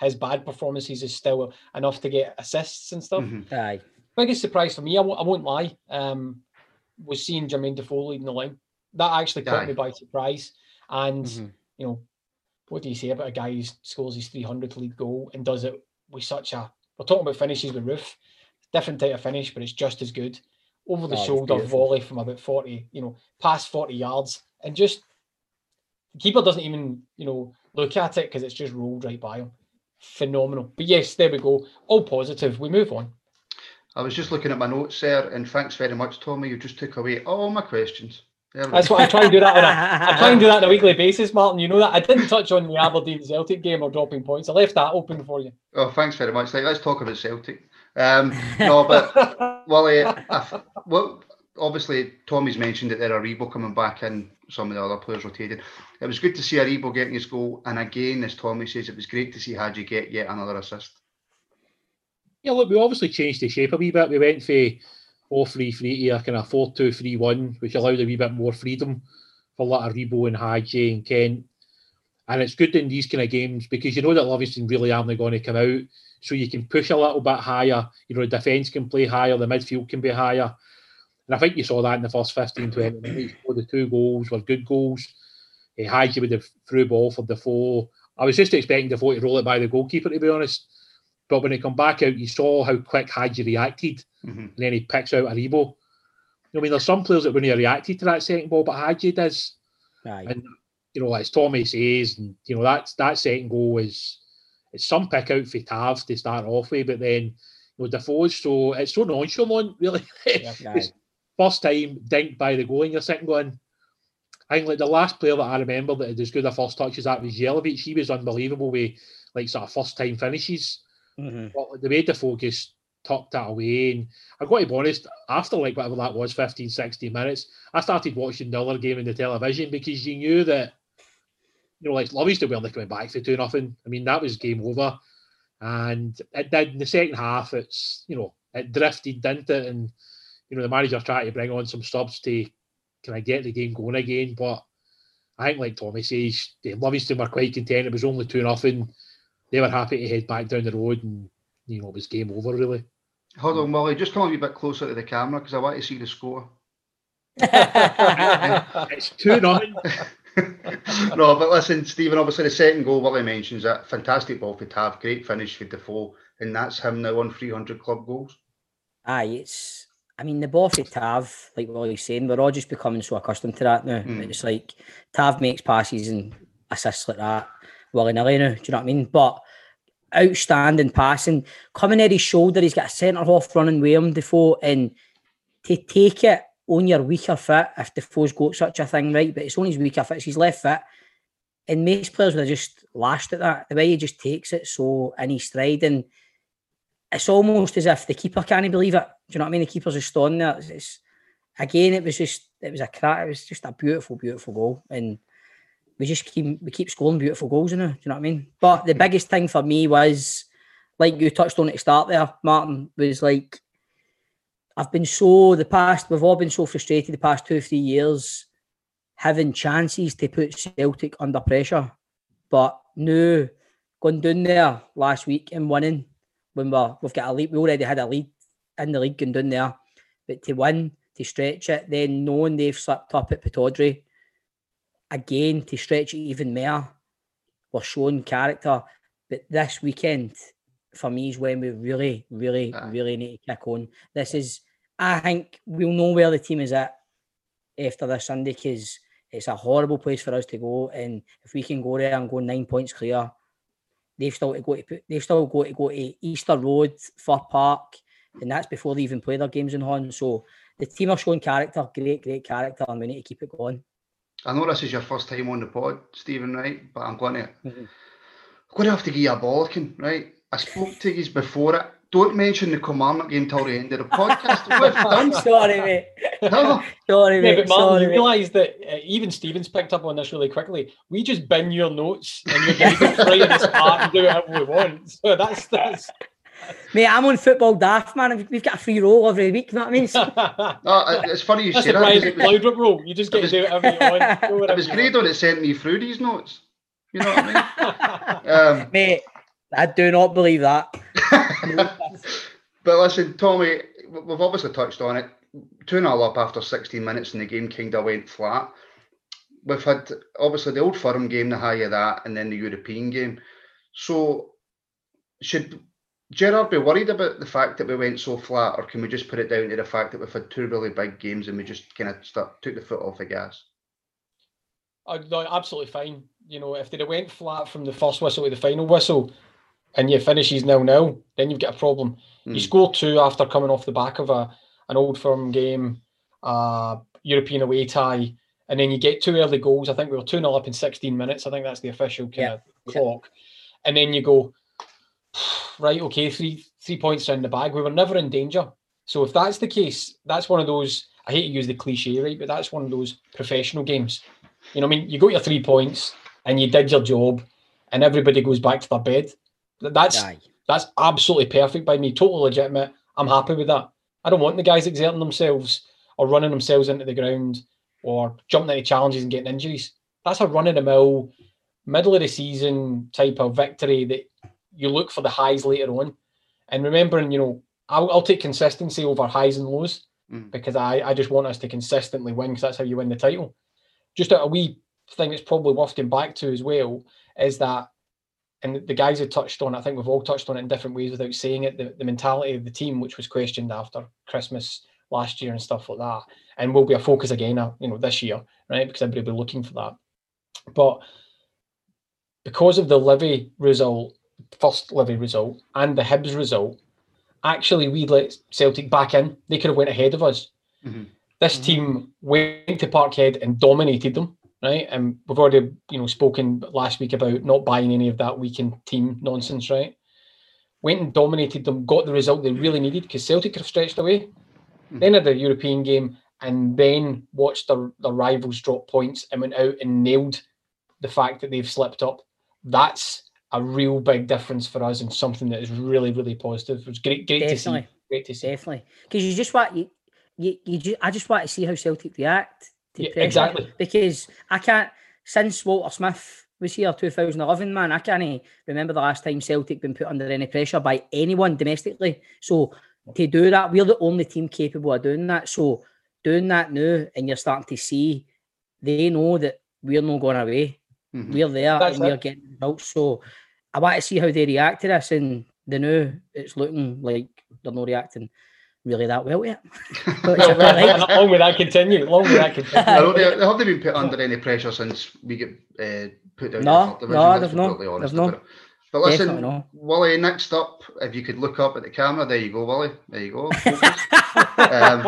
His bad performances is still enough to get assists and stuff Mhm. Aye. biggest surprise for me, I won't, I won't lie, um, was seeing Jermaine Defoe leading the line. That actually caught Aye. me by surprise. And, Mhm. you know, what do you say about a guy who scores his 300th league goal and does it with such a. We're talking about finishes with Roofe, different type of finish, but it's just as good. Over the Oh, shoulder volley from about 40, you know, past 40 yards. And just, the keeper doesn't even, you know, look at it because it's just rolled right by him. Phenomenal. But yes, there we go. All positive. We move on. I was just looking at my notes there, and thanks very much, Tommy. You just took away all my questions. There we That's go. what I try and do that on a I try and do that on a weekly basis, Martin. You know that I didn't touch on the Aberdeen Celtic game or dropping points. I left that open for you. Oh, thanks very much. Like, let's talk about Celtic. Um, no, but (laughs) Wally, I f- well, obviously Tommy's mentioned that there Aribo coming back and some of the other players rotated. It was good to see Aribo getting his goal, and again, as Tommy says, it was great to see Hagi get yet another assist. Yeah, look, we obviously changed the shape a wee bit. We went for 4 3 3 to a kind of 4 2 3 1, which allowed a wee bit more freedom for like Rebo and Hagi and Kent. And it's good in these kind of games because you know that Livingston really aren't going to come out. So you can push a little bit higher. You know, the defence can play higher, the midfield can be higher. And I think you saw that in the first 15, 20 minutes. The two goals were good goals. Uh, Hagi with the through ball for the four. I was just expecting Defoe to roll it by the goalkeeper, to be honest. But when he come back out, you saw how quick Hagi reacted, Mhm. and then he picks out Aribo. I mean, there's some players that wouldn't have reacted to that second ball, but Hagi does. And you know, as Tommy says, and you know that that second goal is it's some pick out for Tav to start off with, but then you know Defoe's so it's so nonchalant, really. (laughs) Yeah. First time dinked by the goal, and you're sitting going. I think like the last player that I remember that had as good a first touch as that was Jelic. He was unbelievable with like sort of first time finishes. Mhm. But the way Defoe's tucked that away, and I've got to be honest, after like whatever that was, 15, 16 minutes, I started watching the other game in the television because you knew that, you know, like Livingston weren't coming back for two nothing. I mean, that was game over. And it did in the second half, it's, you know, it drifted, didn't it? And, you know, the manager tried to bring on some subs to kind of get the game going again. But I think, like Tommy says, the Livingston were quite content. It was only two nothing. They were happy to head back down the road and, you know, it was game over, really. Hold on, Molly. Just come a wee bit closer to the camera because I want to see the score. (laughs) It's 2 nothing. (laughs) no, but listen, Stephen, obviously the second goal, Willie mentions that fantastic ball for Tav, great finish for Defoe, and that's him now on 300 club goals. Aye, it's. I mean, the ball for Tav, like what he's saying, we're all just becoming so accustomed to that now. Mm. It's like Tav makes passes and assists like that willy nilly now. Do you know what I mean? But outstanding passing, coming at his shoulder, he's got a centre half running with him, Defoe, and to take it on your weaker foot, if Defoe's got such a thing, right? But it's on his weaker foot, it's his left foot. And most players would have just lashed at that. The way he just takes it so in his stride and it's almost as if the keeper can't believe it. Do you know what I mean? The keeper's just on there. It's- again, it was just it was a crack. It was just a beautiful, beautiful goal, and we just keep we keep scoring beautiful goals it. Do you know what I mean? But the biggest thing for me was, like you touched on at the start there, Martin, was like I've been so the past. We've all been so frustrated the past two or three years having chances to put Celtic under pressure, but no, going down there last week and winning when we're, we've got a lead, we already had a lead in the league going down there, but to win, to stretch it, then knowing they've slipped up at Pittodrie, again to stretch it even more, we're showing character. But this weekend, for me, is when we really, really, Aye. really need to kick on. This is, I think, we'll know where the team is at after this Sunday because it's a horrible place for us to go. And if we can go there and go nine points clear, they've still got to go to put, they've still got to go to Easter Road, Fir Park, and that's before they even play their games in Hon. So the team are showing character, great, great character, and we need to keep it going. I know this is your first time on the pod, Stephen, right? But I'm going to, Mhm. I'm going to have to give you a bollocking, right? I spoke to you before it. Don't mention the Kilmarnock game till the end of the podcast. What have you done? (laughs) sorry, mate. No. (laughs) Sorry, Yeah, mate. but Martin, sorry, you realise that uh, even Stevens picked up on this really quickly. We just bin your notes and your guys can play at the start and do whatever we want. So that's that's. Mate, I'm on football daft, man. We've got a free role every week. You know what I mean? So- (laughs) No, it's funny you That's say the that. 'cause private It was, Cloudrip rule. You just get to do whatever you want. (laughs) it was you Grado that sent me through these notes. You know what I mean? (laughs) um, mate, I do not believe that. but listen, Tommy, we've obviously touched on it. 2 0 up after 16 minutes and the game kind of went flat. We've had obviously the old firm game, the high of that, and then the European game. So, should Gerrard be worried about the fact that we went so flat, or can we just put it down to the fact that we've had two really big games and we just kind of stuck, took the foot off the gas? Oh, no, absolutely fine. You know, if they'd have went flat from the first whistle to the final whistle, and your finishes nil nil, then you've got a problem. You Mm. score two after coming off the back of a an old firm game, uh, European away tie, and then you get two early goals. I think we were two 0 up in sixteen minutes. I think that's the official kind Yeah, of yeah. clock. And then you go, (sighs) right, okay, three three points in the bag. We were never in danger. So if that's the case, that's one of those. I hate to use the cliche, right, but that's one of those professional games. You know, what I mean, you got your three points and you did your job, and everybody goes back to their bed. That's Aye. that's absolutely perfect by me. Totally legitimate. I'm happy with that. I don't want the guys exerting themselves or running themselves into the ground or jumping into challenges and getting injuries. That's a run of the mill, middle of the season type of victory that you look for the highs later on. And remembering, you know, I'll, I'll take consistency over highs and lows Mm. because I, I just want us to consistently win because that's how you win the title. Just a, wee thing that's probably worth getting back to as well is that and the guys have touched on, I think we've all touched on it in different ways without saying it. The, the mentality of the team, which was questioned after Christmas last year and stuff like that, and will be a focus again, uh, you know, this year, right? Because everybody will be looking for that. But because of the Livy result, first Livy result, and the Hibs result, actually we let Celtic back in. They could have went ahead of us. Mhm. This Mhm. team went to Parkhead and dominated them right? And we've already, you know, spoken last week about not buying any of that weekend team nonsense, right? Went and dominated them, got the result they really needed because Celtic could have stretched away. Mhm. Then had the European game and then watched their, their rivals drop points and went out and nailed the fact that they've slipped up. That's a real big difference for us and something that is really, really positive. It was great, great to see. Definitely. Great to see. Definitely, because you just want you, you, you just, I just want to see how Celtic react to Yeah, exactly. Because I can't since Walter Smith was here, 2011, man. I can't remember the last time Celtic been put under any pressure by anyone domestically. So to do that. We're the only team capable of doing that. So doing that now, and you're starting to see they know that we're not going away. Mhm. We're there That's and we're it. getting results. So I want to see how they react to this, and they know it's looking like they're not reacting really that well yet. Which I Well, quite like. long may that continue. Long may that continue. (laughs) I they, they haven't been put under any pressure since we get uh, put down No, the no, let's they've not. brutally They've not. About it. But listen, Wally, next up, if you could look up at the camera, there you go, Wally. There you go. (laughs) Um,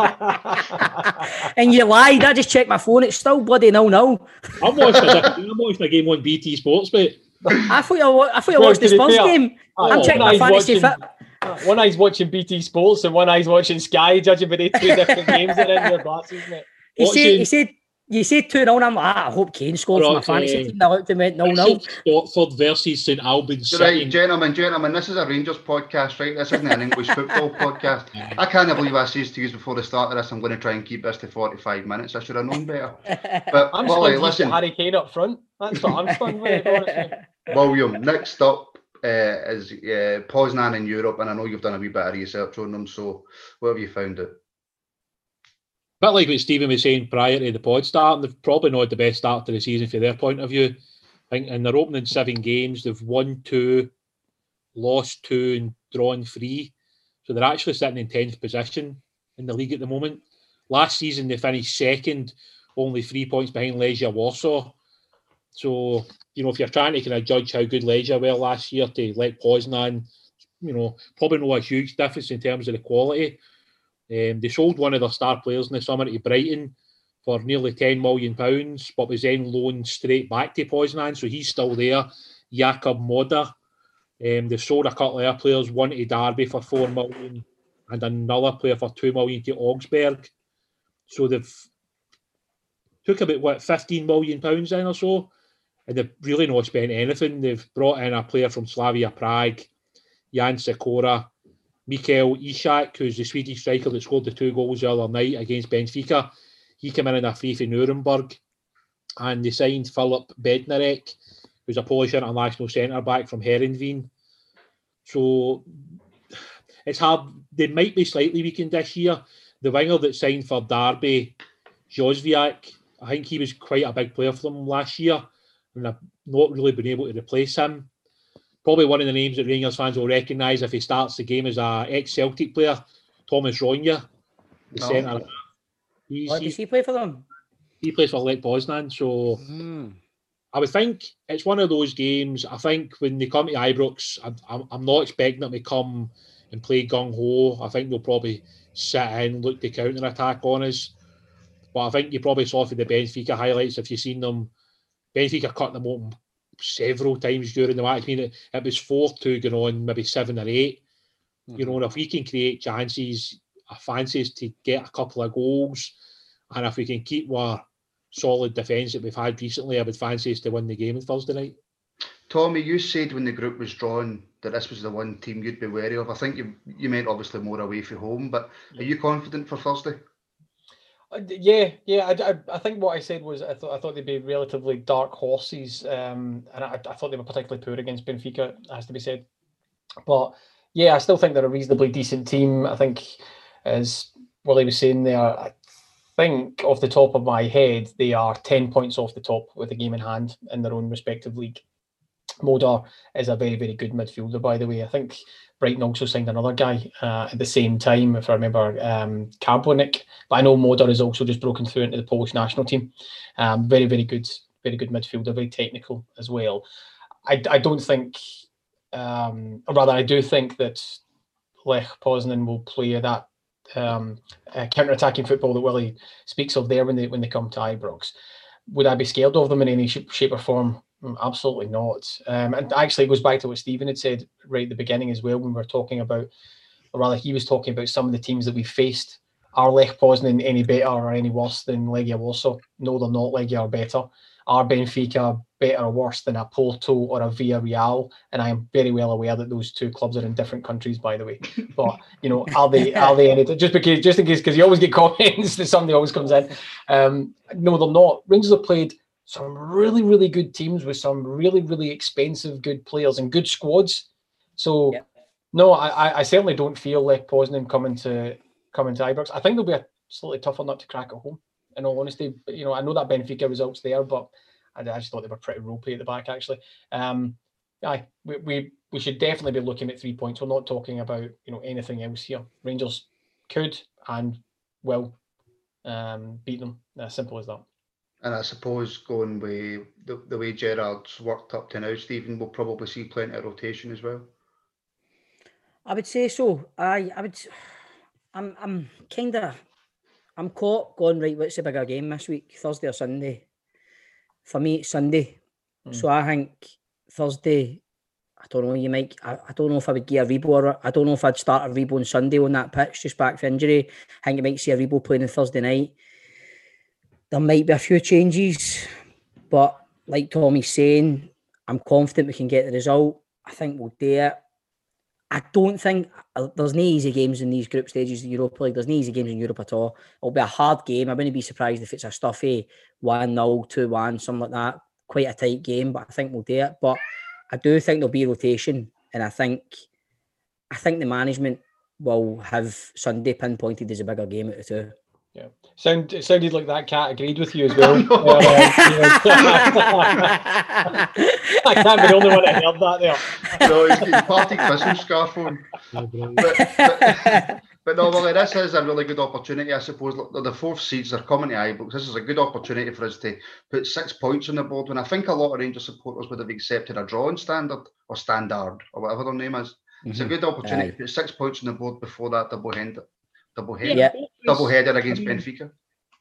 And you lied. I just checked my phone. It's still bloody no no. I'm watching, a, I'm watching a game on BT Sports, mate. I thought you. I thought you watched the Spurs fair, game. I'm Oh, checking one my eye's fantasy watching- fit. One eye's watching BT Sports and one eye's watching Sky, judging by the two different (laughs) games that are in their glasses, mate. He said. He watching- said. You said two 0 and I'm like, ah, I hope Kane scored for my Right, fantasy team. I looked and went nil nil. Watford versus St Albans right, City. gentlemen, gentlemen, this is a Rangers podcast, right? This isn't an English football podcast. I can't believe I said to you before the start of this, I'm going to try and keep this to 45 minutes. I should have known better. (laughs) But I'm Wally, stunned listen, got Harry Kane up front. That's what I'm stunned with. to be honest with you. (laughs) William, next up uh, is uh, Poznan in Europe, and I know you've done a wee bit of research on them, so what have you found out? Bit like what Stephen was saying prior to the pod starting, they've probably not the best start to the season from their point of view. I think in their opening seven games, they've won two, lost two, and drawn three. So they're actually sitting in 10th position in the league at the moment. Last season, they finished second, only three points behind Legia Warsaw. So, you know, if you're trying to kind of judge how good Legia were last year to let Poznan, you know, probably not a huge difference in terms of the quality. Um, they sold one of their star players in the summer to Brighton for nearly ten million pounds, but was then loaned straight back to Poznan, so he's still there. Jakub Moder. Um, they sold a couple of other players, one to Derby for £4 million and another player for £2 million to Augsburg. So they've took about what fifteen million pounds in or so, and they've really not spent anything. They've brought in a player from Slavia Prague, Jan Sikora, Mikael Ishak, who's the Swedish striker that scored the two goals the other night against Benfica. He came in in a free for Nuremberg. And they signed Filip Bednarek, who's a Polish international centre back from Heerenveen. So it's hard. They might be slightly weakened this year. The winger that signed for Derby, Jozwiak, I think he was quite a big player for them last year. And I've not really been able to replace him probably one of the names that Rangers fans will recognise if he starts the game as a ex-Celtic player, Thomas Rogne, the Oh. centre. He's, What he, does he play for them? he plays for Lech Poznan, so hmm. I would think it's one of those games. I think when they come to Ibrox, I, I'm, I'm not expecting them to come and play gung ho. I think they'll probably sit in, look to counter attack on us. But I think you probably saw for the Benfica highlights if you've seen them. Benfica cut them open several times during the match. I mean, it, it was 4 2 going on, maybe 7 or 8. You mm-hmm. know, and if we can create chances, I fancy us to get a couple of goals. And if we can keep our solid defence that we've had recently, I would fancy us to win the game on Thursday night. Tommy, you said when the group was drawn that this was the one team you'd be wary of. I think you you meant obviously more away from home, but are you confident for Thursday? Uh, Yeah, yeah. I, I, I think what I said was I thought I thought they'd be relatively dark horses, um, and I, I thought they were particularly poor against Benfica, has to be said. But yeah, I still think they're a reasonably decent team. I think, as Willie was saying there, I think off the top of my head, they are ten points off the top with a game in hand in their own respective league. Moder is a very, very good midfielder, by the way. I think Brighton also signed another guy uh, at the same time, if I remember, um, Karbownik. But I know Moder has also just broken through into the Polish national team. Um, very, very good, very good midfielder, very technical as well. I, I don't think, um, or rather, I do think that Lech Poznan will play that um, uh, counter-attacking football that Willie speaks of there when they when they come to Ibrox. Would I be scared of them in any shape or form? Mm, Absolutely not. Um, and actually, it goes back to what Stephen had said right at the beginning as well when we were talking about, or rather, he was talking about some of the teams that we faced. Are Lech Poznan any better or any worse than Legia Warsaw? No, they're not. Legia are better. Are Benfica better or worse than a Porto or a Villarreal? And I am very well aware that those two clubs are in different countries, by the way. But you know, are they are they any just because just in case because you always get (laughs) comments that somebody always comes in. Um, no, they're not. Rangers have played some really really good teams with some really really expensive good players and good squads. So Yeah. No, I, I certainly don't feel Lech Poznan coming to coming to Ibrox. I think they'll be a slightly tougher nut to crack at home. In all honesty, but, you know, I know that Benfica results there, but I, I just thought they were pretty ropey at the back. Actually, um, aye, we, we we should definitely be looking at three points. We're not talking about you know anything else here. Rangers could and will um, beat them. As simple as that. And I suppose going with the, the way Gerrard's worked up to now, Stephen, we'll probably see plenty of rotation as well. I would say so. I I would. I'm I'm kind of I'm caught going right. What's the bigger game this week? Thursday or Sunday? For me, it's Sunday. Mm. So I think Thursday. I don't know. You might. I, I don't know if I would get Aribo. Or, I don't know if I'd start Aribo on Sunday on that pitch just back for injury. I think you might see Aribo playing on Thursday night. There might be a few changes, but like Tommy's saying, I'm confident we can get the result. I think we'll do it. I don't think uh, there's no easy games in these group stages of Europa League. There's no easy games in Europe at all. It'll be a hard game. I wouldn't be surprised if it's a stuffy 1 0, 2 1, something like that. Quite a tight game, but I think we'll do it. But I do think there'll be rotation, and I think I think the management will have Sunday pinpointed as a bigger game of the two. Yeah, sound it sounded like that cat agreed with you as well. (laughs) know. Uh, (laughs) I can't be the only one that heard that there. no, he's getting party Christmas scarf on. But, but, (laughs) but no, well, this is a really good opportunity, I suppose. Look, the fourth seeds are coming to Ibrox. This is a good opportunity for us to put six points on the board. When I think a lot of Rangers supporters would have accepted a draw in standard or standard or whatever their name is. It's a good opportunity Aye. to put six points on the board before that double header, double header, Yeah. double header against I mean, Benfica.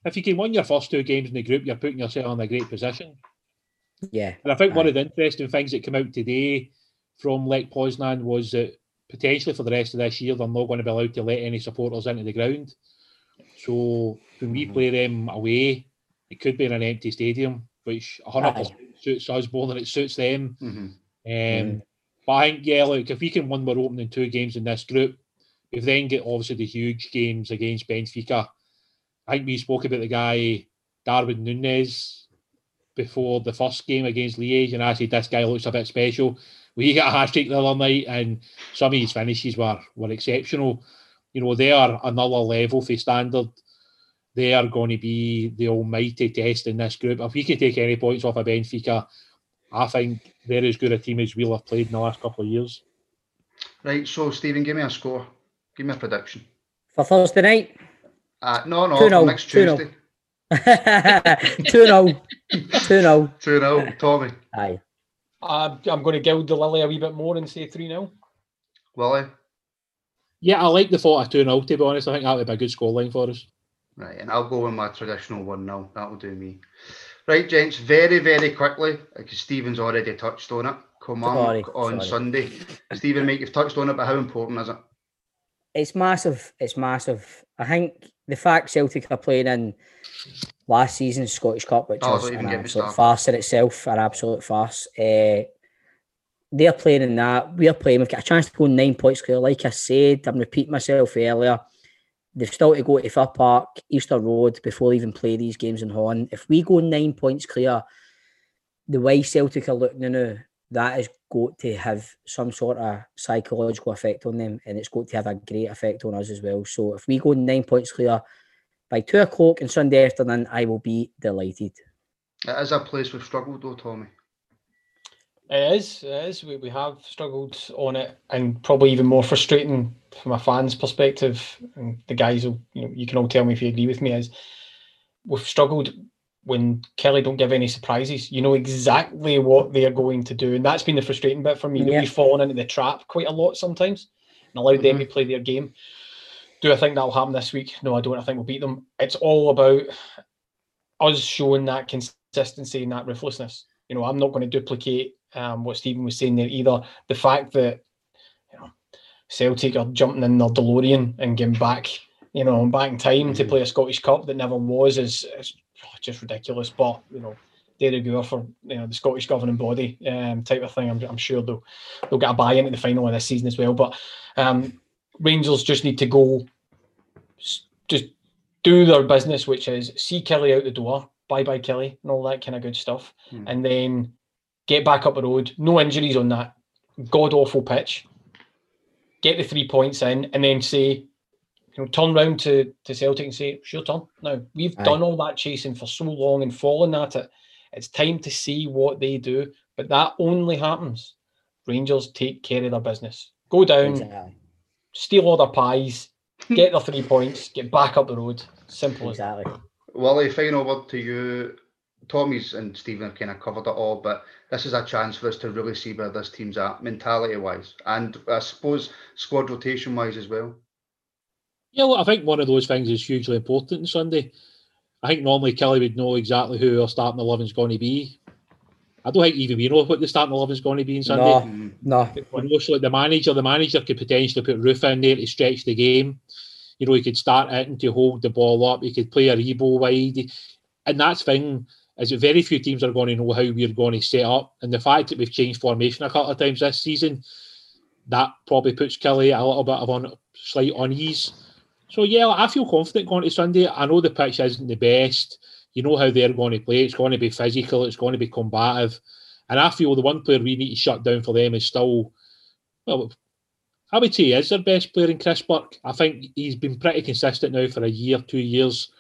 If you can win your first two games in the group, you're putting yourself in a great position. Yeah. And I think one of the interesting things that came out today from Lech Poznan was that potentially for the rest of this year, they're not going to be allowed to let any supporters into the ground. So when we play them away, it could be in an empty stadium, which 100% suits us more than it suits them. hmm Um, Mm. But I think, yeah, look, if we can win our opening two games in this group, we've then get obviously the huge games against Benfica. I think we spoke about the guy, Darwin Nunez, before the first game against Liège, and I said this guy looks a bit special. We (laughs) got a hat trick the other night, and some of his finishes were, were exceptional. You know, they are another level for standard. They are going to be the almighty test in this group. If we can take any points off of Benfica, I think they're as good a team as we'll have played in the last couple of years. Right, so Stephen, give me a score. Give me a prediction. For Thursday night, Uh, no, no, 2-0, for next 2-0. Tuesday. 2 0. 2 0. 2 0, Tommy. Aye. Uh, I'm going to gild the lily a wee bit more and say 3 0. Willie. Yeah, I like the thought of 2 0, to be honest. I think that would be a good scoreline for us. Right, and I'll go with my traditional 1 0. That'll do me. Right, gents, very, very quickly, because Stephen's already touched on it. Sorry, Kilmarnock on sorry. Sunday. Stephen, mate, you've touched on it, but how important is it? It's massive. It's massive. I think the fact Celtic are playing in last season's Scottish Cup, which Oh, is an absolute farce in itself, an absolute farce. Uh, they're playing in that. We're playing. We've got a chance to go nine points clear. Like I said, I'm repeating myself earlier. They've still to go to Fir Park, Easter Road before they even play these games in Holland. If we go nine points clear, the way Celtic are looking now, that has got to have some sort of psychological effect on them, and it's got to have a great effect on us as well. So if we go nine points clear by two o'clock on Sunday afternoon, I will be delighted. It is a place we've struggled, though, Tommy. It is. It is. We, we have struggled on it, and probably even more frustrating from a fan's perspective. And the guys will, you know, you can all tell me if you agree with me. Is we've struggled when Killie don't give any surprises. You know exactly what they are going to do, and that's been the frustrating bit for me. You know, Yeah. we've fallen into the trap quite a lot sometimes, and allowed them to play their game. Do I think that'll happen this week? No, I don't. I think we'll beat them. It's all about us showing that consistency and that ruthlessness. You know, I'm not going to duplicate um, what Stephen was saying there either. The fact that you know Celtic are jumping in their DeLorean and getting back, you know, back in time to Mhm. play a Scottish Cup that never was is, is just ridiculous. But you know, there they go for you know the Scottish governing body um, type of thing. I'm, I'm sure they'll they'll get a buy-in into the final of this season as well. But um, Rangers just need to go, just do their business, which is see Killie out the door, bye bye Killie, and all that kind of good stuff, Hmm. and then get back up the road. No injuries on that god awful pitch. get the three points in, and then say, you know, turn round to, to Celtic and say, it's your turn. Now, we've Aye. done all that chasing for so long and fallen at it. It's time to see what they do. But that only happens. Rangers take care of their business. Go down, Exactly. steal all their pies, (laughs) get their three points, get back up the road. Simple as that. Exactly. Wally, final word to you. Tommy's and Stephen have kind of covered it all, but this is a chance for us to really see where this team's at, mentality wise, and I suppose squad rotation wise as well. Yeah, look, I think one of those things is hugely important on Sunday. I think normally Killie would know exactly who our starting eleven is going to be. I don't think even we know what the starting eleven is going to be on Sunday. No. No. So like the manager, the manager could potentially put Roofe in there to stretch the game. You know, he could start it and to hold the ball up. He could play Aribo wide, and that's thing is that very few teams are going to know how we're going to set up. And the fact that we've changed formation a couple of times this season, that probably puts Killie a little bit of on slight unease. So yeah, I feel confident going to Sunday. I know the pitch isn't the best. You know how they're going to play. It's going to be physical. It's going to be combative. And I feel the one player we need to shut down for them is still, well, I would say is their best player in Chris Burke. I think he's been pretty consistent now for a year, two years.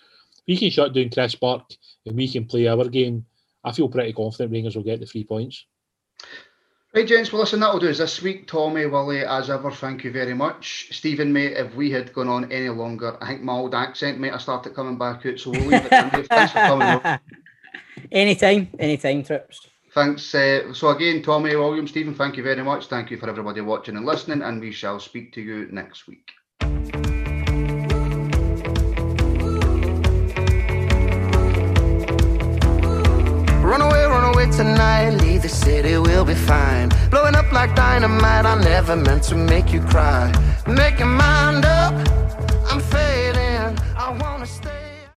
We can shut down Chris Burke and we can play our game. I feel pretty confident Rangers will get the three points. Right, gents, well, listen, that'll do us this week. Tommy, Willie, as ever, thank you very much. Stephen, mate, if we had gone on any longer, I think my old accent might have started coming back out, so we'll leave it. (laughs) Thanks for coming on. anytime, anytime, trips. Thanks. Uh, so, again, Tommy, William, Stephen, thank you very much. Thank you for everybody watching and listening, and we shall speak to you next week. Run away, run tonight. Leave the city, we'll be fine. Blowing up like dynamite. I never meant to make you cry. Make your mind up. I'm fading. I wanna stay.